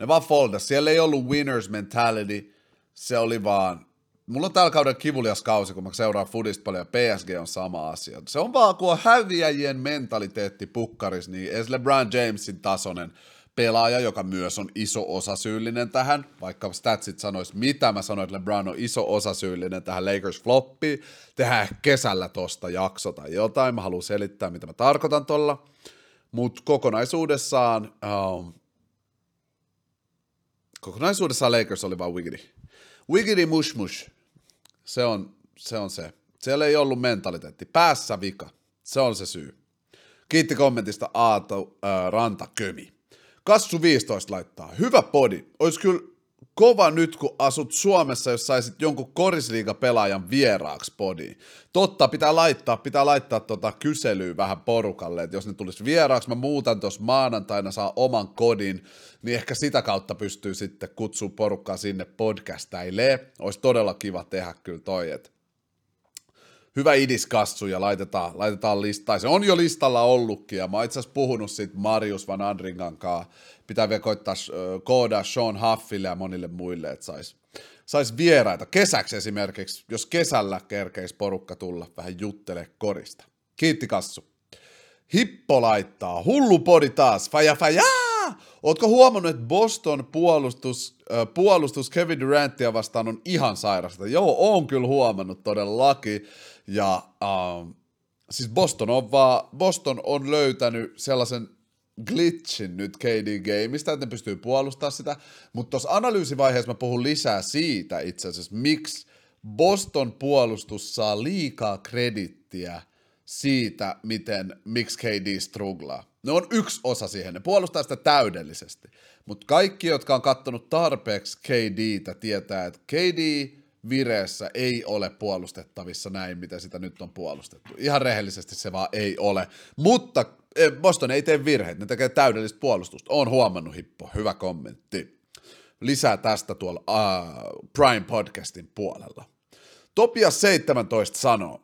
Ne vaan foldas. Siellä ei ollut winners mentality, se oli vaan, mulla on tällä kaudella kivulias kausi, kun mä seuraan Fudista paljon, ja PSG on sama asia. Se on vaan, kun on häviäjien mentaliteetti pukkaris, niin LeBron Jamesin tasonen pelaaja, joka myös on iso osa syyllinen tähän, vaikka statsit sanois mitä, mä sanoin, että LeBron on iso osa syyllinen tähän Lakers floppiin, tehdään kesällä tosta jakso tai jotain, mä haluan selittää, mitä mä tarkoitan tolla, mutta kokonaisuudessaan, um, kokonaisuudessaan Lakers oli vaan wiggity. Wiggity mush mush. Se on, se on se. Siellä ei ollut mentaliteetti. Päässä vika. Se on se syy. Kiitti kommentista Aato äh, Rantakömi. Kassu 15 laittaa. Hyvä podi. Olisi kyllä kova nyt, kun asut Suomessa, jos saisit jonkun korisliiga-pelaajan vieraaksi podiin. Totta, pitää laittaa, pitää laittaa tota kyselyä vähän porukalle, että jos ne tulisi vieraaksi, mä muutan tuossa maanantaina, saa oman kodin, niin ehkä sitä kautta pystyy sitten kutsua porukkaa sinne podcastaille. Olisi todella kiva tehdä kyllä toi, että hyvä idiskassu ja laitetaan, laitetaan listaa. Se on jo listalla ollutkin ja mä oon itse asiassa puhunut siitä Marius Van Andringan kanssa. Pitää vielä koittaa koodaa Sean Huffille ja monille muille, että sais, sais vieraita. Kesäksi esimerkiksi, jos kesällä kerkeisi porukka tulla vähän juttele korista. Kiitti kassu. Hippo laittaa, hullu podi taas, faja faja! Ootko huomannut, että Boston puolustus, äh, puolustus Kevin Durantia vastaan on ihan sairasta? Joo, oon kyllä huomannut todellakin. Ja ähm, siis Boston on, vaan, Boston on löytänyt sellaisen glitchin nyt KD-gameista, että ne pystyy puolustamaan sitä, mutta tuossa analyysivaiheessa mä puhun lisää siitä itse asiassa, miksi Boston puolustus saa liikaa kredittiä siitä, miten, miksi KD struglaa. Ne on yksi osa siihen, ne puolustaa sitä täydellisesti. Mutta kaikki, jotka on kattonut tarpeeksi KDtä, tietää, että KD vireessä ei ole puolustettavissa näin, mitä sitä nyt on puolustettu. Ihan rehellisesti se vaan ei ole. Mutta eh, Boston ei tee virheitä, ne tekee täydellistä puolustusta. On huomannut, Hippo. Hyvä kommentti. Lisää tästä tuolla uh, Prime Podcastin puolella. Topias 17 sanoo,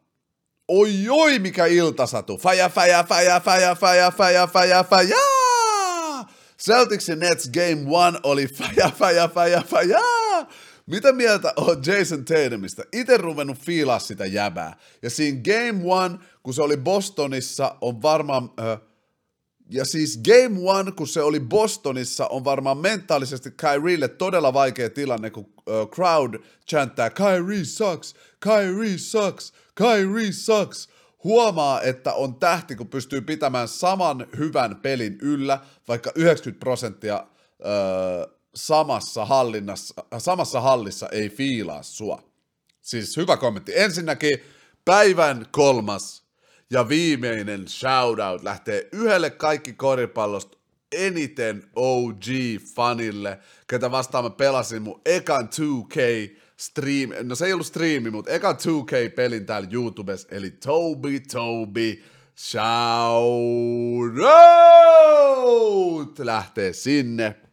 Oi oi, mikä iltasatu. Faja, faja, faja, faja, faja, faja, faja, faja. Celtics Nets Game 1 oli faja, faja, faja, faja. Mitä mieltä on Jason Tatumista? Itse ruvennut fiilaa sitä jäbää. Ja siinä Game 1, kun se oli Bostonissa, on varmaan... Äh, ja siis Game One, kun se oli Bostonissa, on varmaan mentaalisesti Kyrielle todella vaikea tilanne, kun uh, crowd chanttaa Kyrie sucks, Kyrie sucks, Kyrie sucks. Huomaa, että on tähti, kun pystyy pitämään saman hyvän pelin yllä, vaikka 90 prosenttia uh, samassa, hallinnassa, samassa hallissa ei fiilaa sua. Siis hyvä kommentti. Ensinnäkin päivän kolmas ja viimeinen shoutout lähtee yhdelle kaikki koripallosta eniten OG-fanille, ketä vastaan mä pelasin mun ekan 2K stream, no se ei ollut striimi, mutta ekan 2K-pelin täällä YouTubessa, eli Toby Toby, shoutout lähtee sinne.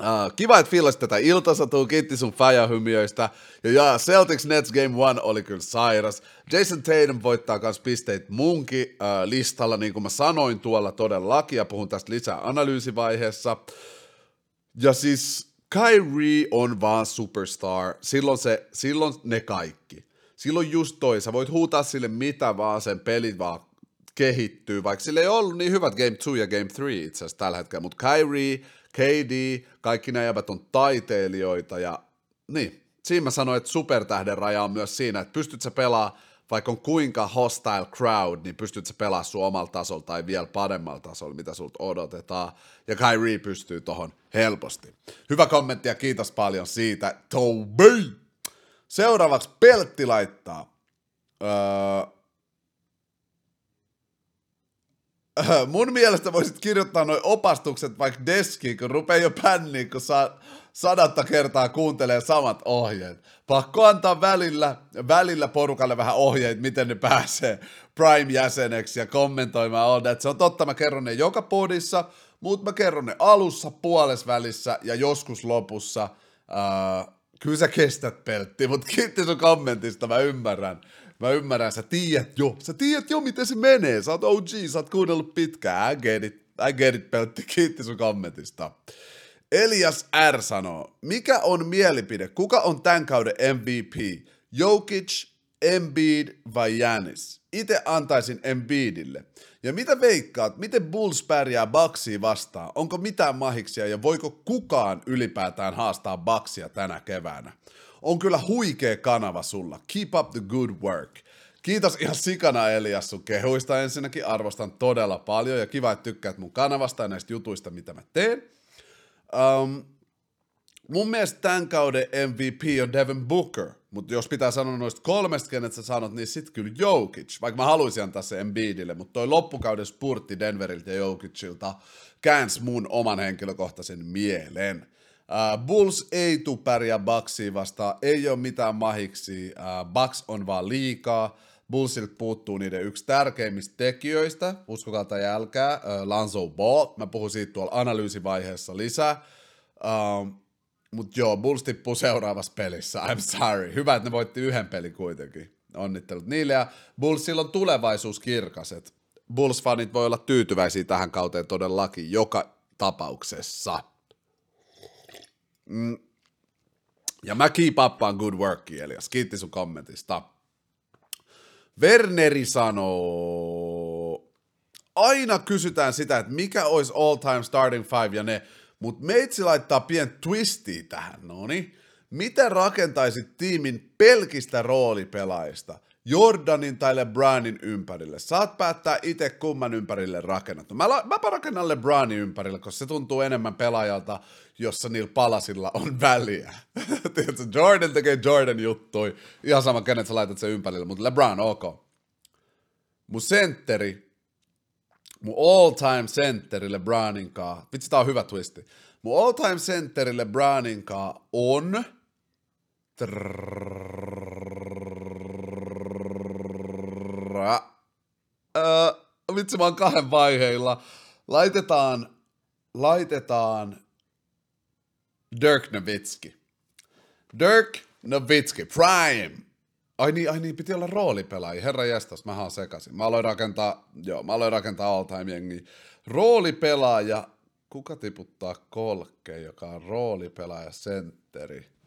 Uh, kiva, että fiilasit tätä iltasatua, kiitti sun fajahymiöistä. Ja, ja Celtics Nets Game 1 oli kyllä sairas. Jason Tatum voittaa myös pisteitä munkin uh, listalla, niin kuin mä sanoin tuolla todellakin, ja puhun tästä lisää analyysivaiheessa. Ja siis Kyrie on vaan superstar, silloin, se, silloin ne kaikki. Silloin just toi, sä voit huutaa sille mitä vaan, sen pelit vaan kehittyy, vaikka sillä ei ollut niin hyvät Game 2 ja Game 3 itse asiassa tällä hetkellä, mutta Kyrie, KD, kaikki nämä jäbät on taiteilijoita ja niin, siinä mä sanoin, että supertähden raja on myös siinä, että pystyt sä pelaamaan vaikka on kuinka hostile crowd, niin pystyt sä pelaamaan sun omalla tasolla tai vielä paremmalla tasolla, mitä sulta odotetaan. Ja Kyrie pystyy tohon helposti. Hyvä kommentti ja kiitos paljon siitä, Toby! Seuraavaksi Peltti laittaa. Öö, mun mielestä voisit kirjoittaa noin opastukset vaikka deskiin, kun rupeaa jo pänniin, kun saa sadatta kertaa kuuntelee samat ohjeet. Pakko antaa välillä, välillä porukalle vähän ohjeet, miten ne pääsee Prime-jäseneksi ja kommentoimaan that. Se on totta, mä kerron ne joka podissa, mutta mä kerron ne alussa, puolesvälissä ja joskus lopussa. Uh, kyllä sä kestät peltti, mutta kiitti sun kommentista, mä ymmärrän. Mä ymmärrän, sä tiedät jo, sä tiedät jo, miten se menee. Sä oot OG, sä oot kuunnellut pitkään. I get it, I get it, peltti. Kiitti sun kommentista. Elias R. sanoo, mikä on mielipide? Kuka on tämän kauden MVP? Jokic, Embiid vai Janis? Itse antaisin Embiidille. Ja mitä veikkaat, miten Bulls pärjää Bucksia vastaan? Onko mitään mahiksia ja voiko kukaan ylipäätään haastaa Bucksia tänä keväänä? On kyllä huikea kanava sulla. Keep up the good work. Kiitos ihan sikana Elias sun kehuista ensinnäkin. Arvostan todella paljon ja kiva, että tykkäät mun kanavasta ja näistä jutuista, mitä mä teen. Um, mun mielestä tämän kauden MVP on Devin Booker, mutta jos pitää sanoa noista kolmesta, kenet sä sanot, niin sit kyllä Jokic, vaikka mä haluaisin antaa se Embiidille, mutta toi loppukauden spurtti Denveriltä ja Jokicilta käänsi mun oman henkilökohtaisen mielen. Uh, Bulls ei tuu pärjää Bucksia vastaan, ei ole mitään mahiksi, uh, Bucks on vaan liikaa, Bullsilta puuttuu niiden yksi tärkeimmistä tekijöistä, uskokaa tai jälkää, uh, Lanzo Ball, mä puhun siitä tuolla analyysivaiheessa lisää, uh, mutta joo, Bulls tippuu seuraavassa pelissä, I'm sorry, hyvä, että ne voitti yhden pelin kuitenkin, onnittelut niille, ja Bullsilla on tulevaisuus kirkas, Bulls-fanit voi olla tyytyväisiä tähän kauteen todellakin joka tapauksessa. Mm. Ja mä keep uppaan good work, Elias. Kiitti sun kommentista. Werneri sanoo, aina kysytään sitä, että mikä olisi all time starting five ja ne, mutta meitsi laittaa pien twisti tähän, no niin. Miten rakentaisit tiimin pelkistä roolipelaajista? Jordanin tai LeBronin ympärille. Saat päättää itse kumman ympärille rakennat. Mä, la- mä rakennan LeBronin ympärille, koska se tuntuu enemmän pelaajalta, jossa niillä palasilla on väliä. Tiedätkö, Jordan tekee Jordan juttui, ihan sama kenet sä laitat sen ympärille, mutta LeBron, ok. Mun sentteri, mun all time sentteri LeBronin kaa, vitsi tää on hyvä twisti. Mun all time sentteri LeBronin on... Öö, vitsi mä oon kahden vaiheilla. Laitetaan, laitetaan Dirk Nowitzki. Dirk Nowitzki, Prime. Ai niin, ai niin, piti olla roolipelaaja. Herra jästäs, mä oon sekasin. Mä aloin rakentaa, joo, mä aloin rakentaa all time. Roolipelaaja, kuka tiputtaa kolkke, joka on roolipelaaja sentteri?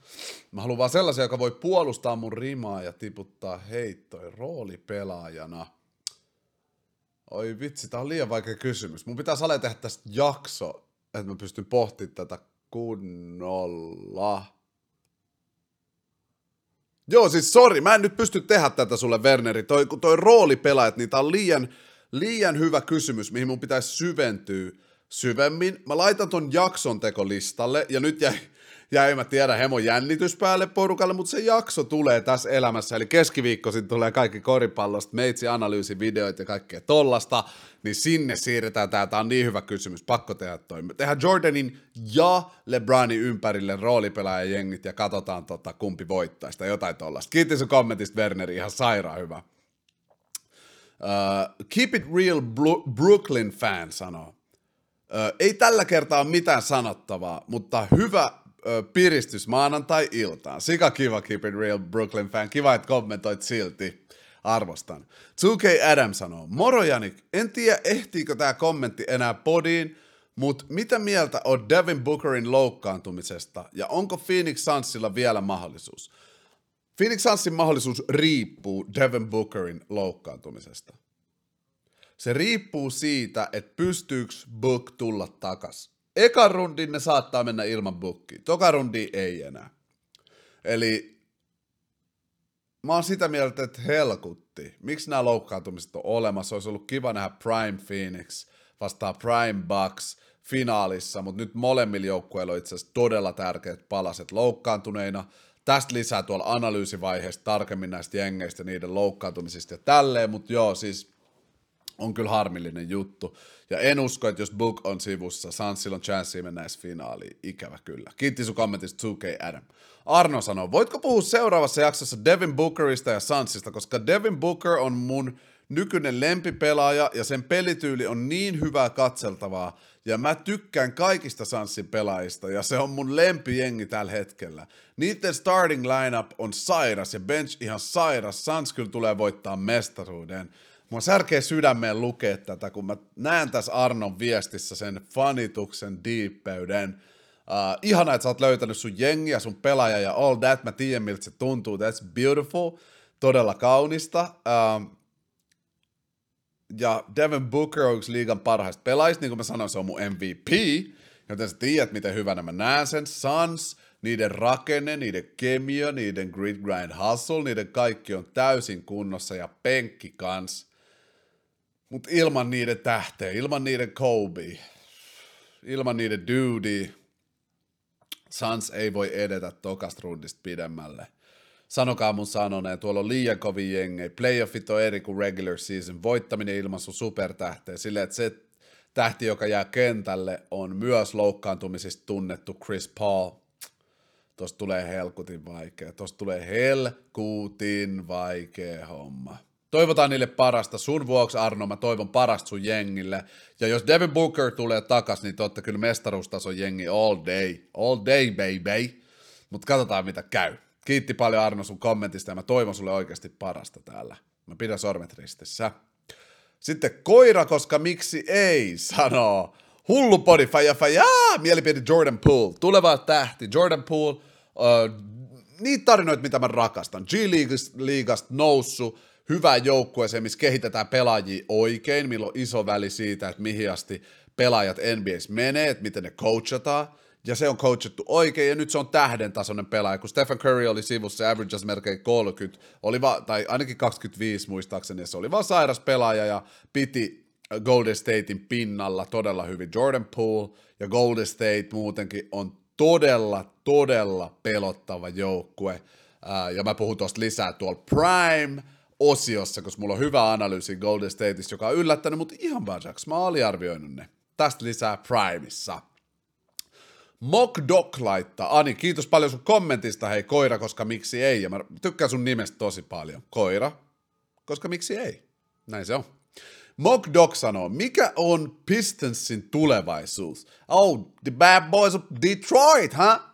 Mä haluan vaan sellaisia, joka voi puolustaa mun rimaa ja tiputtaa heittoja roolipelaajana. Oi vitsi, tää on liian vaikea kysymys. Mun pitää sale tehdä tästä jakso, että mä pystyn pohtimaan tätä kunnolla. Joo, siis sori, mä en nyt pysty tehdä tätä sulle, Werneri. Toi, toi roolipelaajat, niin tää on liian, liian hyvä kysymys, mihin mun pitäisi syventyä syvemmin. Mä laitan ton jakson tekolistalle, ja nyt jäi, jäi mä tiedä hemon jännitys päälle porukalle, mutta se jakso tulee tässä elämässä, eli keskiviikkoisin tulee kaikki koripallosta, meitsi analyysivideoita ja kaikkea tollasta, niin sinne siirretään tää, tää on niin hyvä kysymys, pakko tehdä toi. Me tehdään Jordanin ja LeBronin ympärille roolipelaajajengit ja katsotaan tota, kumpi voittaa sitä, jotain tollasta. Kiitos sun kommentista, Werneri, ihan sairaan hyvä. Uh, keep it real Brooklyn fan sanoo. Uh, ei tällä kertaa mitään sanottavaa, mutta hyvä piristys maanantai-iltaan. Sika kiva Keep It Real Brooklyn fan. Kiva, että kommentoit silti. Arvostan. 2K Adam sanoo, moro Janik, en tiedä ehtiikö tämä kommentti enää podiin, mutta mitä mieltä on Devin Bookerin loukkaantumisesta ja onko Phoenix Sunsilla vielä mahdollisuus? Phoenix Sunsin mahdollisuus riippuu Devin Bookerin loukkaantumisesta. Se riippuu siitä, että pystyykö Book tulla takas. Ekan rundin ne saattaa mennä ilman bukkiin. Toka rundi ei enää. Eli mä oon sitä mieltä, että helkutti. Miksi nämä loukkaantumiset on olemassa? Olisi ollut kiva nähdä Prime Phoenix vastaan Prime Bucks finaalissa, mutta nyt molemmilla joukkueilla on itse asiassa todella tärkeät palaset loukkaantuneina. Tästä lisää tuolla analyysivaiheessa tarkemmin näistä jengeistä, niiden loukkaantumisista ja tälleen, mutta joo, siis on kyllä harmillinen juttu. Ja en usko, että jos Book on sivussa, Sansilla on chance mennä edes finaaliin. Ikävä kyllä. Kiitti sun kommentista 2K Adam. Arno sanoo, voitko puhua seuraavassa jaksossa Devin Bookerista ja Sansista, koska Devin Booker on mun nykyinen lempipelaaja ja sen pelityyli on niin hyvää katseltavaa, ja mä tykkään kaikista Sansin pelaajista, ja se on mun lempijengi tällä hetkellä. Niiden starting lineup on sairas, ja bench ihan sairas. Sans kyllä tulee voittaa mestaruuden. Mua särkee sydämeen lukea tätä, kun mä näen tässä Arnon viestissä sen fanituksen diippeyden. Uh, ihana, että sä oot löytänyt sun jengiä, sun pelaaja ja all that. Mä tiedän, miltä se tuntuu. That's beautiful. Todella kaunista. Uh, ja Devin Booker on yksi liigan parhaista pelaajista, niin kuin mä sanoin, se on mun MVP, joten sä tiedät, miten hyvänä mä näen sen. Suns, niiden rakenne, niiden kemia, niiden grid grind hustle, niiden kaikki on täysin kunnossa ja penkki kans. Mutta ilman niiden tähteä, ilman niiden Kobe, ilman niiden duty, Suns ei voi edetä tokasta rundista pidemmälle. Sanokaa mun sanoneen, tuolla on liian kovin jengei, playoffit on eri kuin regular season, voittaminen ilman sun supertähteä, silleen, että se tähti, joka jää kentälle, on myös loukkaantumisista tunnettu Chris Paul. Tuosta tulee helkutin vaikea, tuosta tulee helkutin vaikea homma. Toivotaan niille parasta. Sun vuoksi, Arno, mä toivon parasta sun jengille. Ja jos Devin Booker tulee takas, niin totta kyllä mestaruustason jengi all day. All day, baby. Mutta katsotaan, mitä käy. Kiitti paljon Arno sun kommentista ja mä toivon sulle oikeasti parasta täällä. Mä pidän sormet ristissä. Sitten koira, koska miksi ei, sanoo. Hullu podi, faja faja, mielipide Jordan Poole. Tuleva tähti, Jordan Poole. Uh, niitä tarinoita, mitä mä rakastan. G-liigasta noussut, hyvä joukkue, se missä kehitetään pelaajia oikein, milloin on iso väli siitä, että mihin asti pelaajat NBAs menee, että miten ne coachataan. Ja se on coachattu oikein, ja nyt se on tähden tasoinen pelaaja, kun Stephen Curry oli sivussa, averages melkein 30, oli va, tai ainakin 25 muistaakseni, ja se oli vaan sairas pelaaja, ja piti Golden Statein pinnalla todella hyvin. Jordan Poole ja Golden State muutenkin on todella, todella pelottava joukkue, ja mä puhun tuosta lisää tuolla Prime, osiossa, koska mulla on hyvä analyysi Golden Stateista, joka on yllättänyt mut ihan vajaksi. Mä oon aliarvioinut ne. Tästä lisää Primeissa. Mokdok laittaa. Ani, kiitos paljon sun kommentista, hei koira, koska miksi ei. Ja mä tykkään sun nimestä tosi paljon. Koira, koska miksi ei. Näin se on. Mokdok sanoo, mikä on Pistonsin tulevaisuus? Oh, the bad boys of Detroit, huh?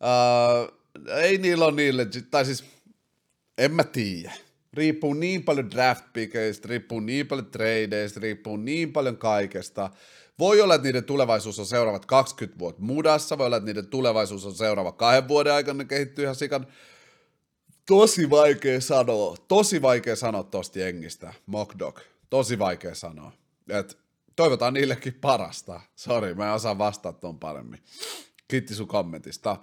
Uh, ei niillä ole niille, tai siis en mä tiedä. Riippuu niin paljon draft pickeistä, riippuu niin paljon tradeista, riippuu niin paljon kaikesta. Voi olla, että niiden tulevaisuus on seuraavat 20 vuotta mudassa, voi olla, että niiden tulevaisuus on seuraava kahden vuoden aikana, ne kehittyy ihan sikan. Tosi vaikea sanoa, tosi vaikea sanoa tosta jengistä, Mockdog. Tosi vaikea sanoa. Et toivotaan niillekin parasta. Sori, mä en osaa vastata ton paremmin. Kiitti sun kommentista.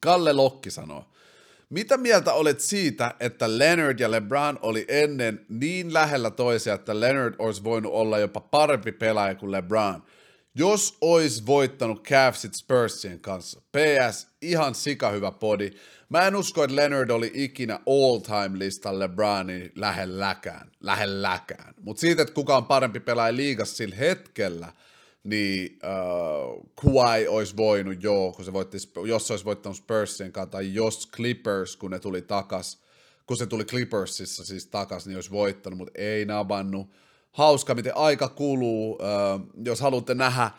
Kalle Lokki sanoo, mitä mieltä olet siitä, että Leonard ja LeBron oli ennen niin lähellä toisia, että Leonard olisi voinut olla jopa parempi pelaaja kuin LeBron? Jos olisi voittanut Cavsit Spursien kanssa. PS, ihan sika hyvä podi. Mä en usko, että Leonard oli ikinä all-time listan LeBronin lähelläkään. Lähelläkään. Mutta siitä, että kuka on parempi pelaaja liigassa sillä hetkellä – niin uh, Kawhi olisi voinut, joo, kun se voitti, jos se olisi voittanut Spursin kanssa, tai jos Clippers, kun ne tuli takas, kun se tuli Clippersissa siis takas, niin olisi voittanut, mutta ei nabannut. Hauska, miten aika kuluu. Uh, jos haluatte nähdä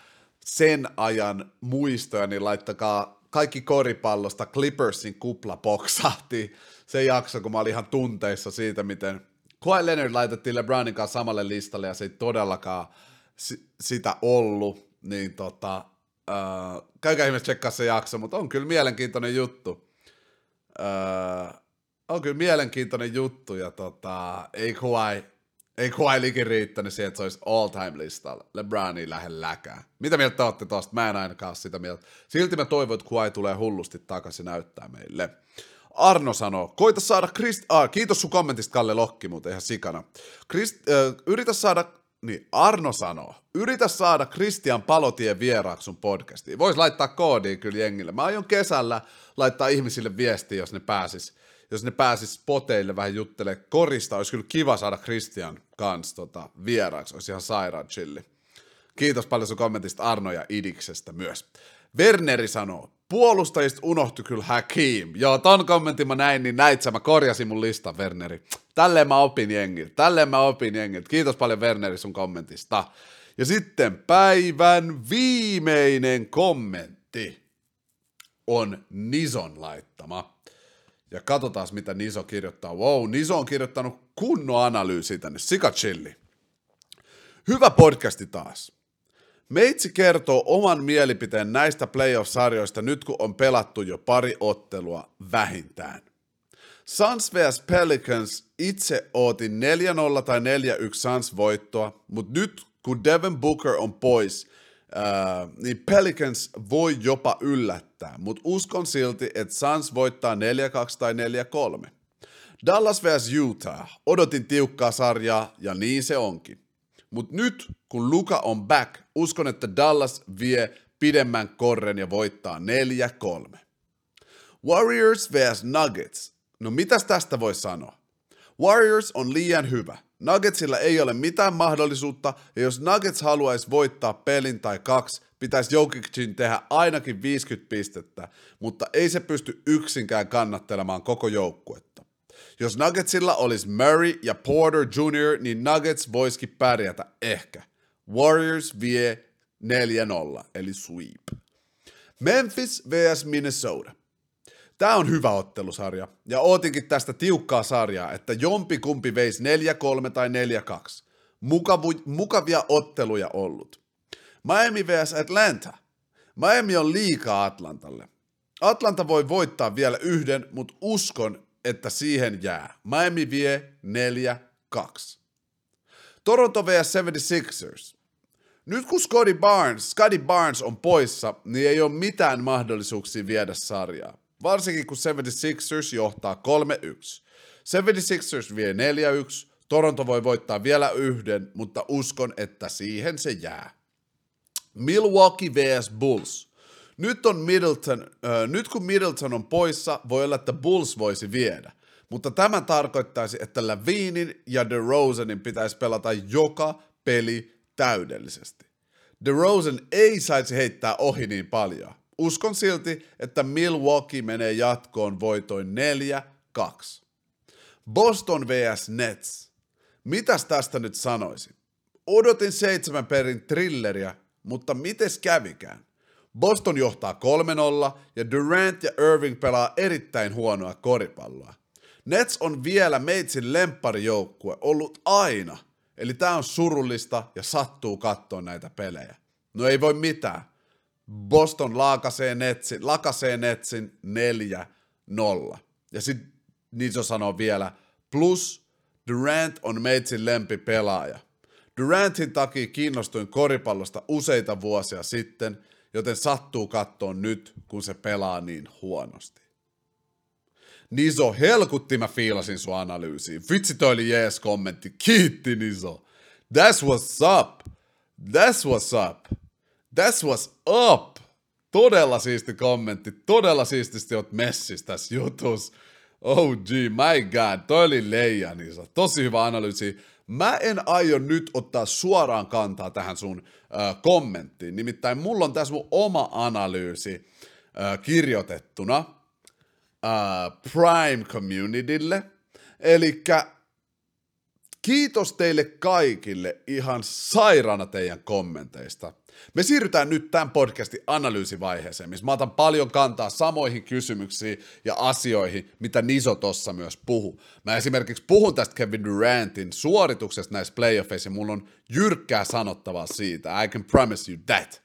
sen ajan muistoja, niin laittakaa kaikki koripallosta Clippersin kupla poksahti. Se jakso, kun mä olin ihan tunteissa siitä, miten Kawhi Leonard laitettiin LeBronin kanssa samalle listalle, ja se ei todellakaan sitä ollut, niin tota, äh, käykää ihmeessä tsekkaa se jakso, mutta on kyllä mielenkiintoinen juttu. Äh, on kyllä mielenkiintoinen juttu, ja tota, ei Kawhi, Ei Kawhi riittänyt siihen, että se olisi all time listalla. LeBronin lähelläkään. Mitä mieltä te olette tosta? Mä en ainakaan sitä mieltä. Silti mä toivon, että Kawhi tulee hullusti takaisin näyttää meille. Arno sanoo, koita saada Krist... Ah, kiitos sun kommentista Kalle Lokki, mutta ihan sikana. Krist... Äh, yritä saada... Niin, Arno sanoo, yritä saada Kristian Palotien vieraaksi sun podcastiin. Vois laittaa koodiin kyllä jengille. Mä aion kesällä laittaa ihmisille viestiä, jos ne pääsis jos ne pääsis spoteille vähän juttelee korista, olisi kyllä kiva saada Christian kanssa tota, vieraaksi, olisi ihan sairaan chilli. Kiitos paljon sun kommentista Arno ja Idiksestä myös. Werneri sanoo, puolustajista unohtui kyllä Hakim. Joo, ton kommentin mä näin, niin näit sä, mä korjasin mun listan, Werneri. Tälleen mä opin jengiltä, tälleen mä opin jengiltä. Kiitos paljon Werneri sun kommentista. Ja sitten päivän viimeinen kommentti on Nison laittama. Ja katsotaan, mitä Niso kirjoittaa. Wow, Niso on kirjoittanut kunnon analyysi tänne. Sika chilli. Hyvä podcasti taas. Meitsi kertoo oman mielipiteen näistä playoff-sarjoista nyt, kun on pelattu jo pari ottelua vähintään. Suns vs Pelicans itse ootin 4-0 tai 4-1 Suns voittoa, mutta nyt kun Devin Booker on pois, Uh, niin Pelicans voi jopa yllättää, mutta uskon silti, että Suns voittaa 4-2 tai 4-3. Dallas vs Utah. Odotin tiukkaa sarjaa, ja niin se onkin. Mutta nyt, kun Luka on back, uskon, että Dallas vie pidemmän korren ja voittaa 4-3. Warriors vs Nuggets. No mitäs tästä voi sanoa? Warriors on liian hyvä. Nuggetsilla ei ole mitään mahdollisuutta, ja jos Nuggets haluaisi voittaa pelin tai kaksi, pitäisi Jokicin tehdä ainakin 50 pistettä, mutta ei se pysty yksinkään kannattelemaan koko joukkuetta. Jos Nuggetsilla olisi Murray ja Porter Jr., niin Nuggets voisikin pärjätä ehkä. Warriors vie 4-0, eli sweep. Memphis vs Minnesota. Tämä on hyvä ottelusarja, ja ootinkin tästä tiukkaa sarjaa, että jompi kumpi veisi 4-3 tai 4-2. Mukavu, mukavia otteluja ollut. Miami vs Atlanta. Miami on liikaa Atlantalle. Atlanta voi voittaa vielä yhden, mutta uskon, että siihen jää. Miami vie 4-2. Toronto vs 76ers. Nyt kun Scotty Barnes, Scotty Barnes on poissa, niin ei ole mitään mahdollisuuksia viedä sarjaa varsinkin kun 76ers johtaa 3-1. 76ers vie 4-1, Toronto voi voittaa vielä yhden, mutta uskon, että siihen se jää. Milwaukee vs Bulls. Nyt, on Middleton, äh, nyt kun Middleton on poissa, voi olla, että Bulls voisi viedä. Mutta tämä tarkoittaisi, että Lavinin ja DeRosanin pitäisi pelata joka peli täydellisesti. DeRozan ei saisi heittää ohi niin paljon. Uskon silti, että Milwaukee menee jatkoon voitoin 4-2. Boston vs Nets. Mitäs tästä nyt sanoisin? Odotin seitsemän perin trilleriä, mutta mites kävikään? Boston johtaa 3-0 ja Durant ja Irving pelaa erittäin huonoa koripalloa. Nets on vielä meitsin lempparijoukkue ollut aina, eli tää on surullista ja sattuu katsoa näitä pelejä. No ei voi mitään. Boston laakasee netsin, lakasee netsin 4-0. Ja sitten Niso sanoo vielä, plus Durant on meitsin lempipelaaja. Durantin takia kiinnostuin koripallosta useita vuosia sitten, joten sattuu katsoa nyt, kun se pelaa niin huonosti. Niso, helkutti mä fiilasin sun analyysiin. Vitsi toi oli jees kommentti. Kiitti Niso. That's what's up. That's what's up. That's what's up! Todella siisti kommentti, todella siististi oot messissä tässä jutussa. Oh gee, my god, toi oli leijanisa. Tosi hyvä analyysi. Mä en aio nyt ottaa suoraan kantaa tähän sun äh, kommenttiin. Nimittäin mulla on tässä mun oma analyysi äh, kirjoitettuna äh, Prime Communitylle. Eli kiitos teille kaikille ihan sairana teidän kommenteista. Me siirrytään nyt tämän podcastin analyysivaiheeseen, missä mä otan paljon kantaa samoihin kysymyksiin ja asioihin, mitä Niso tossa myös puhu. Mä esimerkiksi puhun tästä Kevin Durantin suorituksesta näissä playoffeissa, ja mulla on jyrkkää sanottavaa siitä. I can promise you that.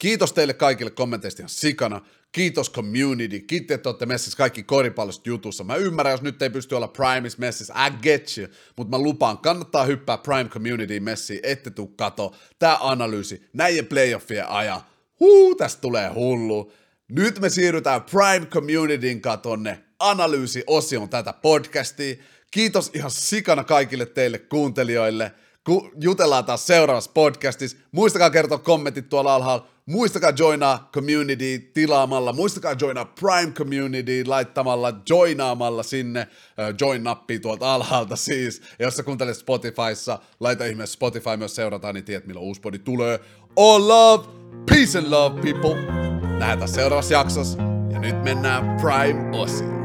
Kiitos teille kaikille kommenteista ihan sikana. Kiitos community. Kiitos, että olette messissä kaikki koripallosta jutussa. Mä ymmärrän, jos nyt ei pysty olla Primeis messissä. I get you. Mutta mä lupaan, kannattaa hyppää Prime Community messiin, ette tuu kato. Tää analyysi näiden playoffien ajan. Huu, tästä tulee hullu. Nyt me siirrytään Prime Communityn tonne analyysiosion tätä podcastia. Kiitos ihan sikana kaikille teille kuuntelijoille. Ku- jutellaan taas seuraavassa podcastissa. Muistakaa kertoa kommentit tuolla alhaalla. Muistakaa joinaa community tilaamalla. Muistakaa joinaa Prime Community laittamalla, joinaamalla sinne. join-nappia tuolta alhaalta siis. Ja jos sä kuuntelet Spotifyssa, laita ihmeessä Spotify myös seurataan, niin tiedät milloin uusi podi tulee. All love, peace and love people. Nähdään seuraavassa jaksossa. Ja nyt mennään Prime-osioon.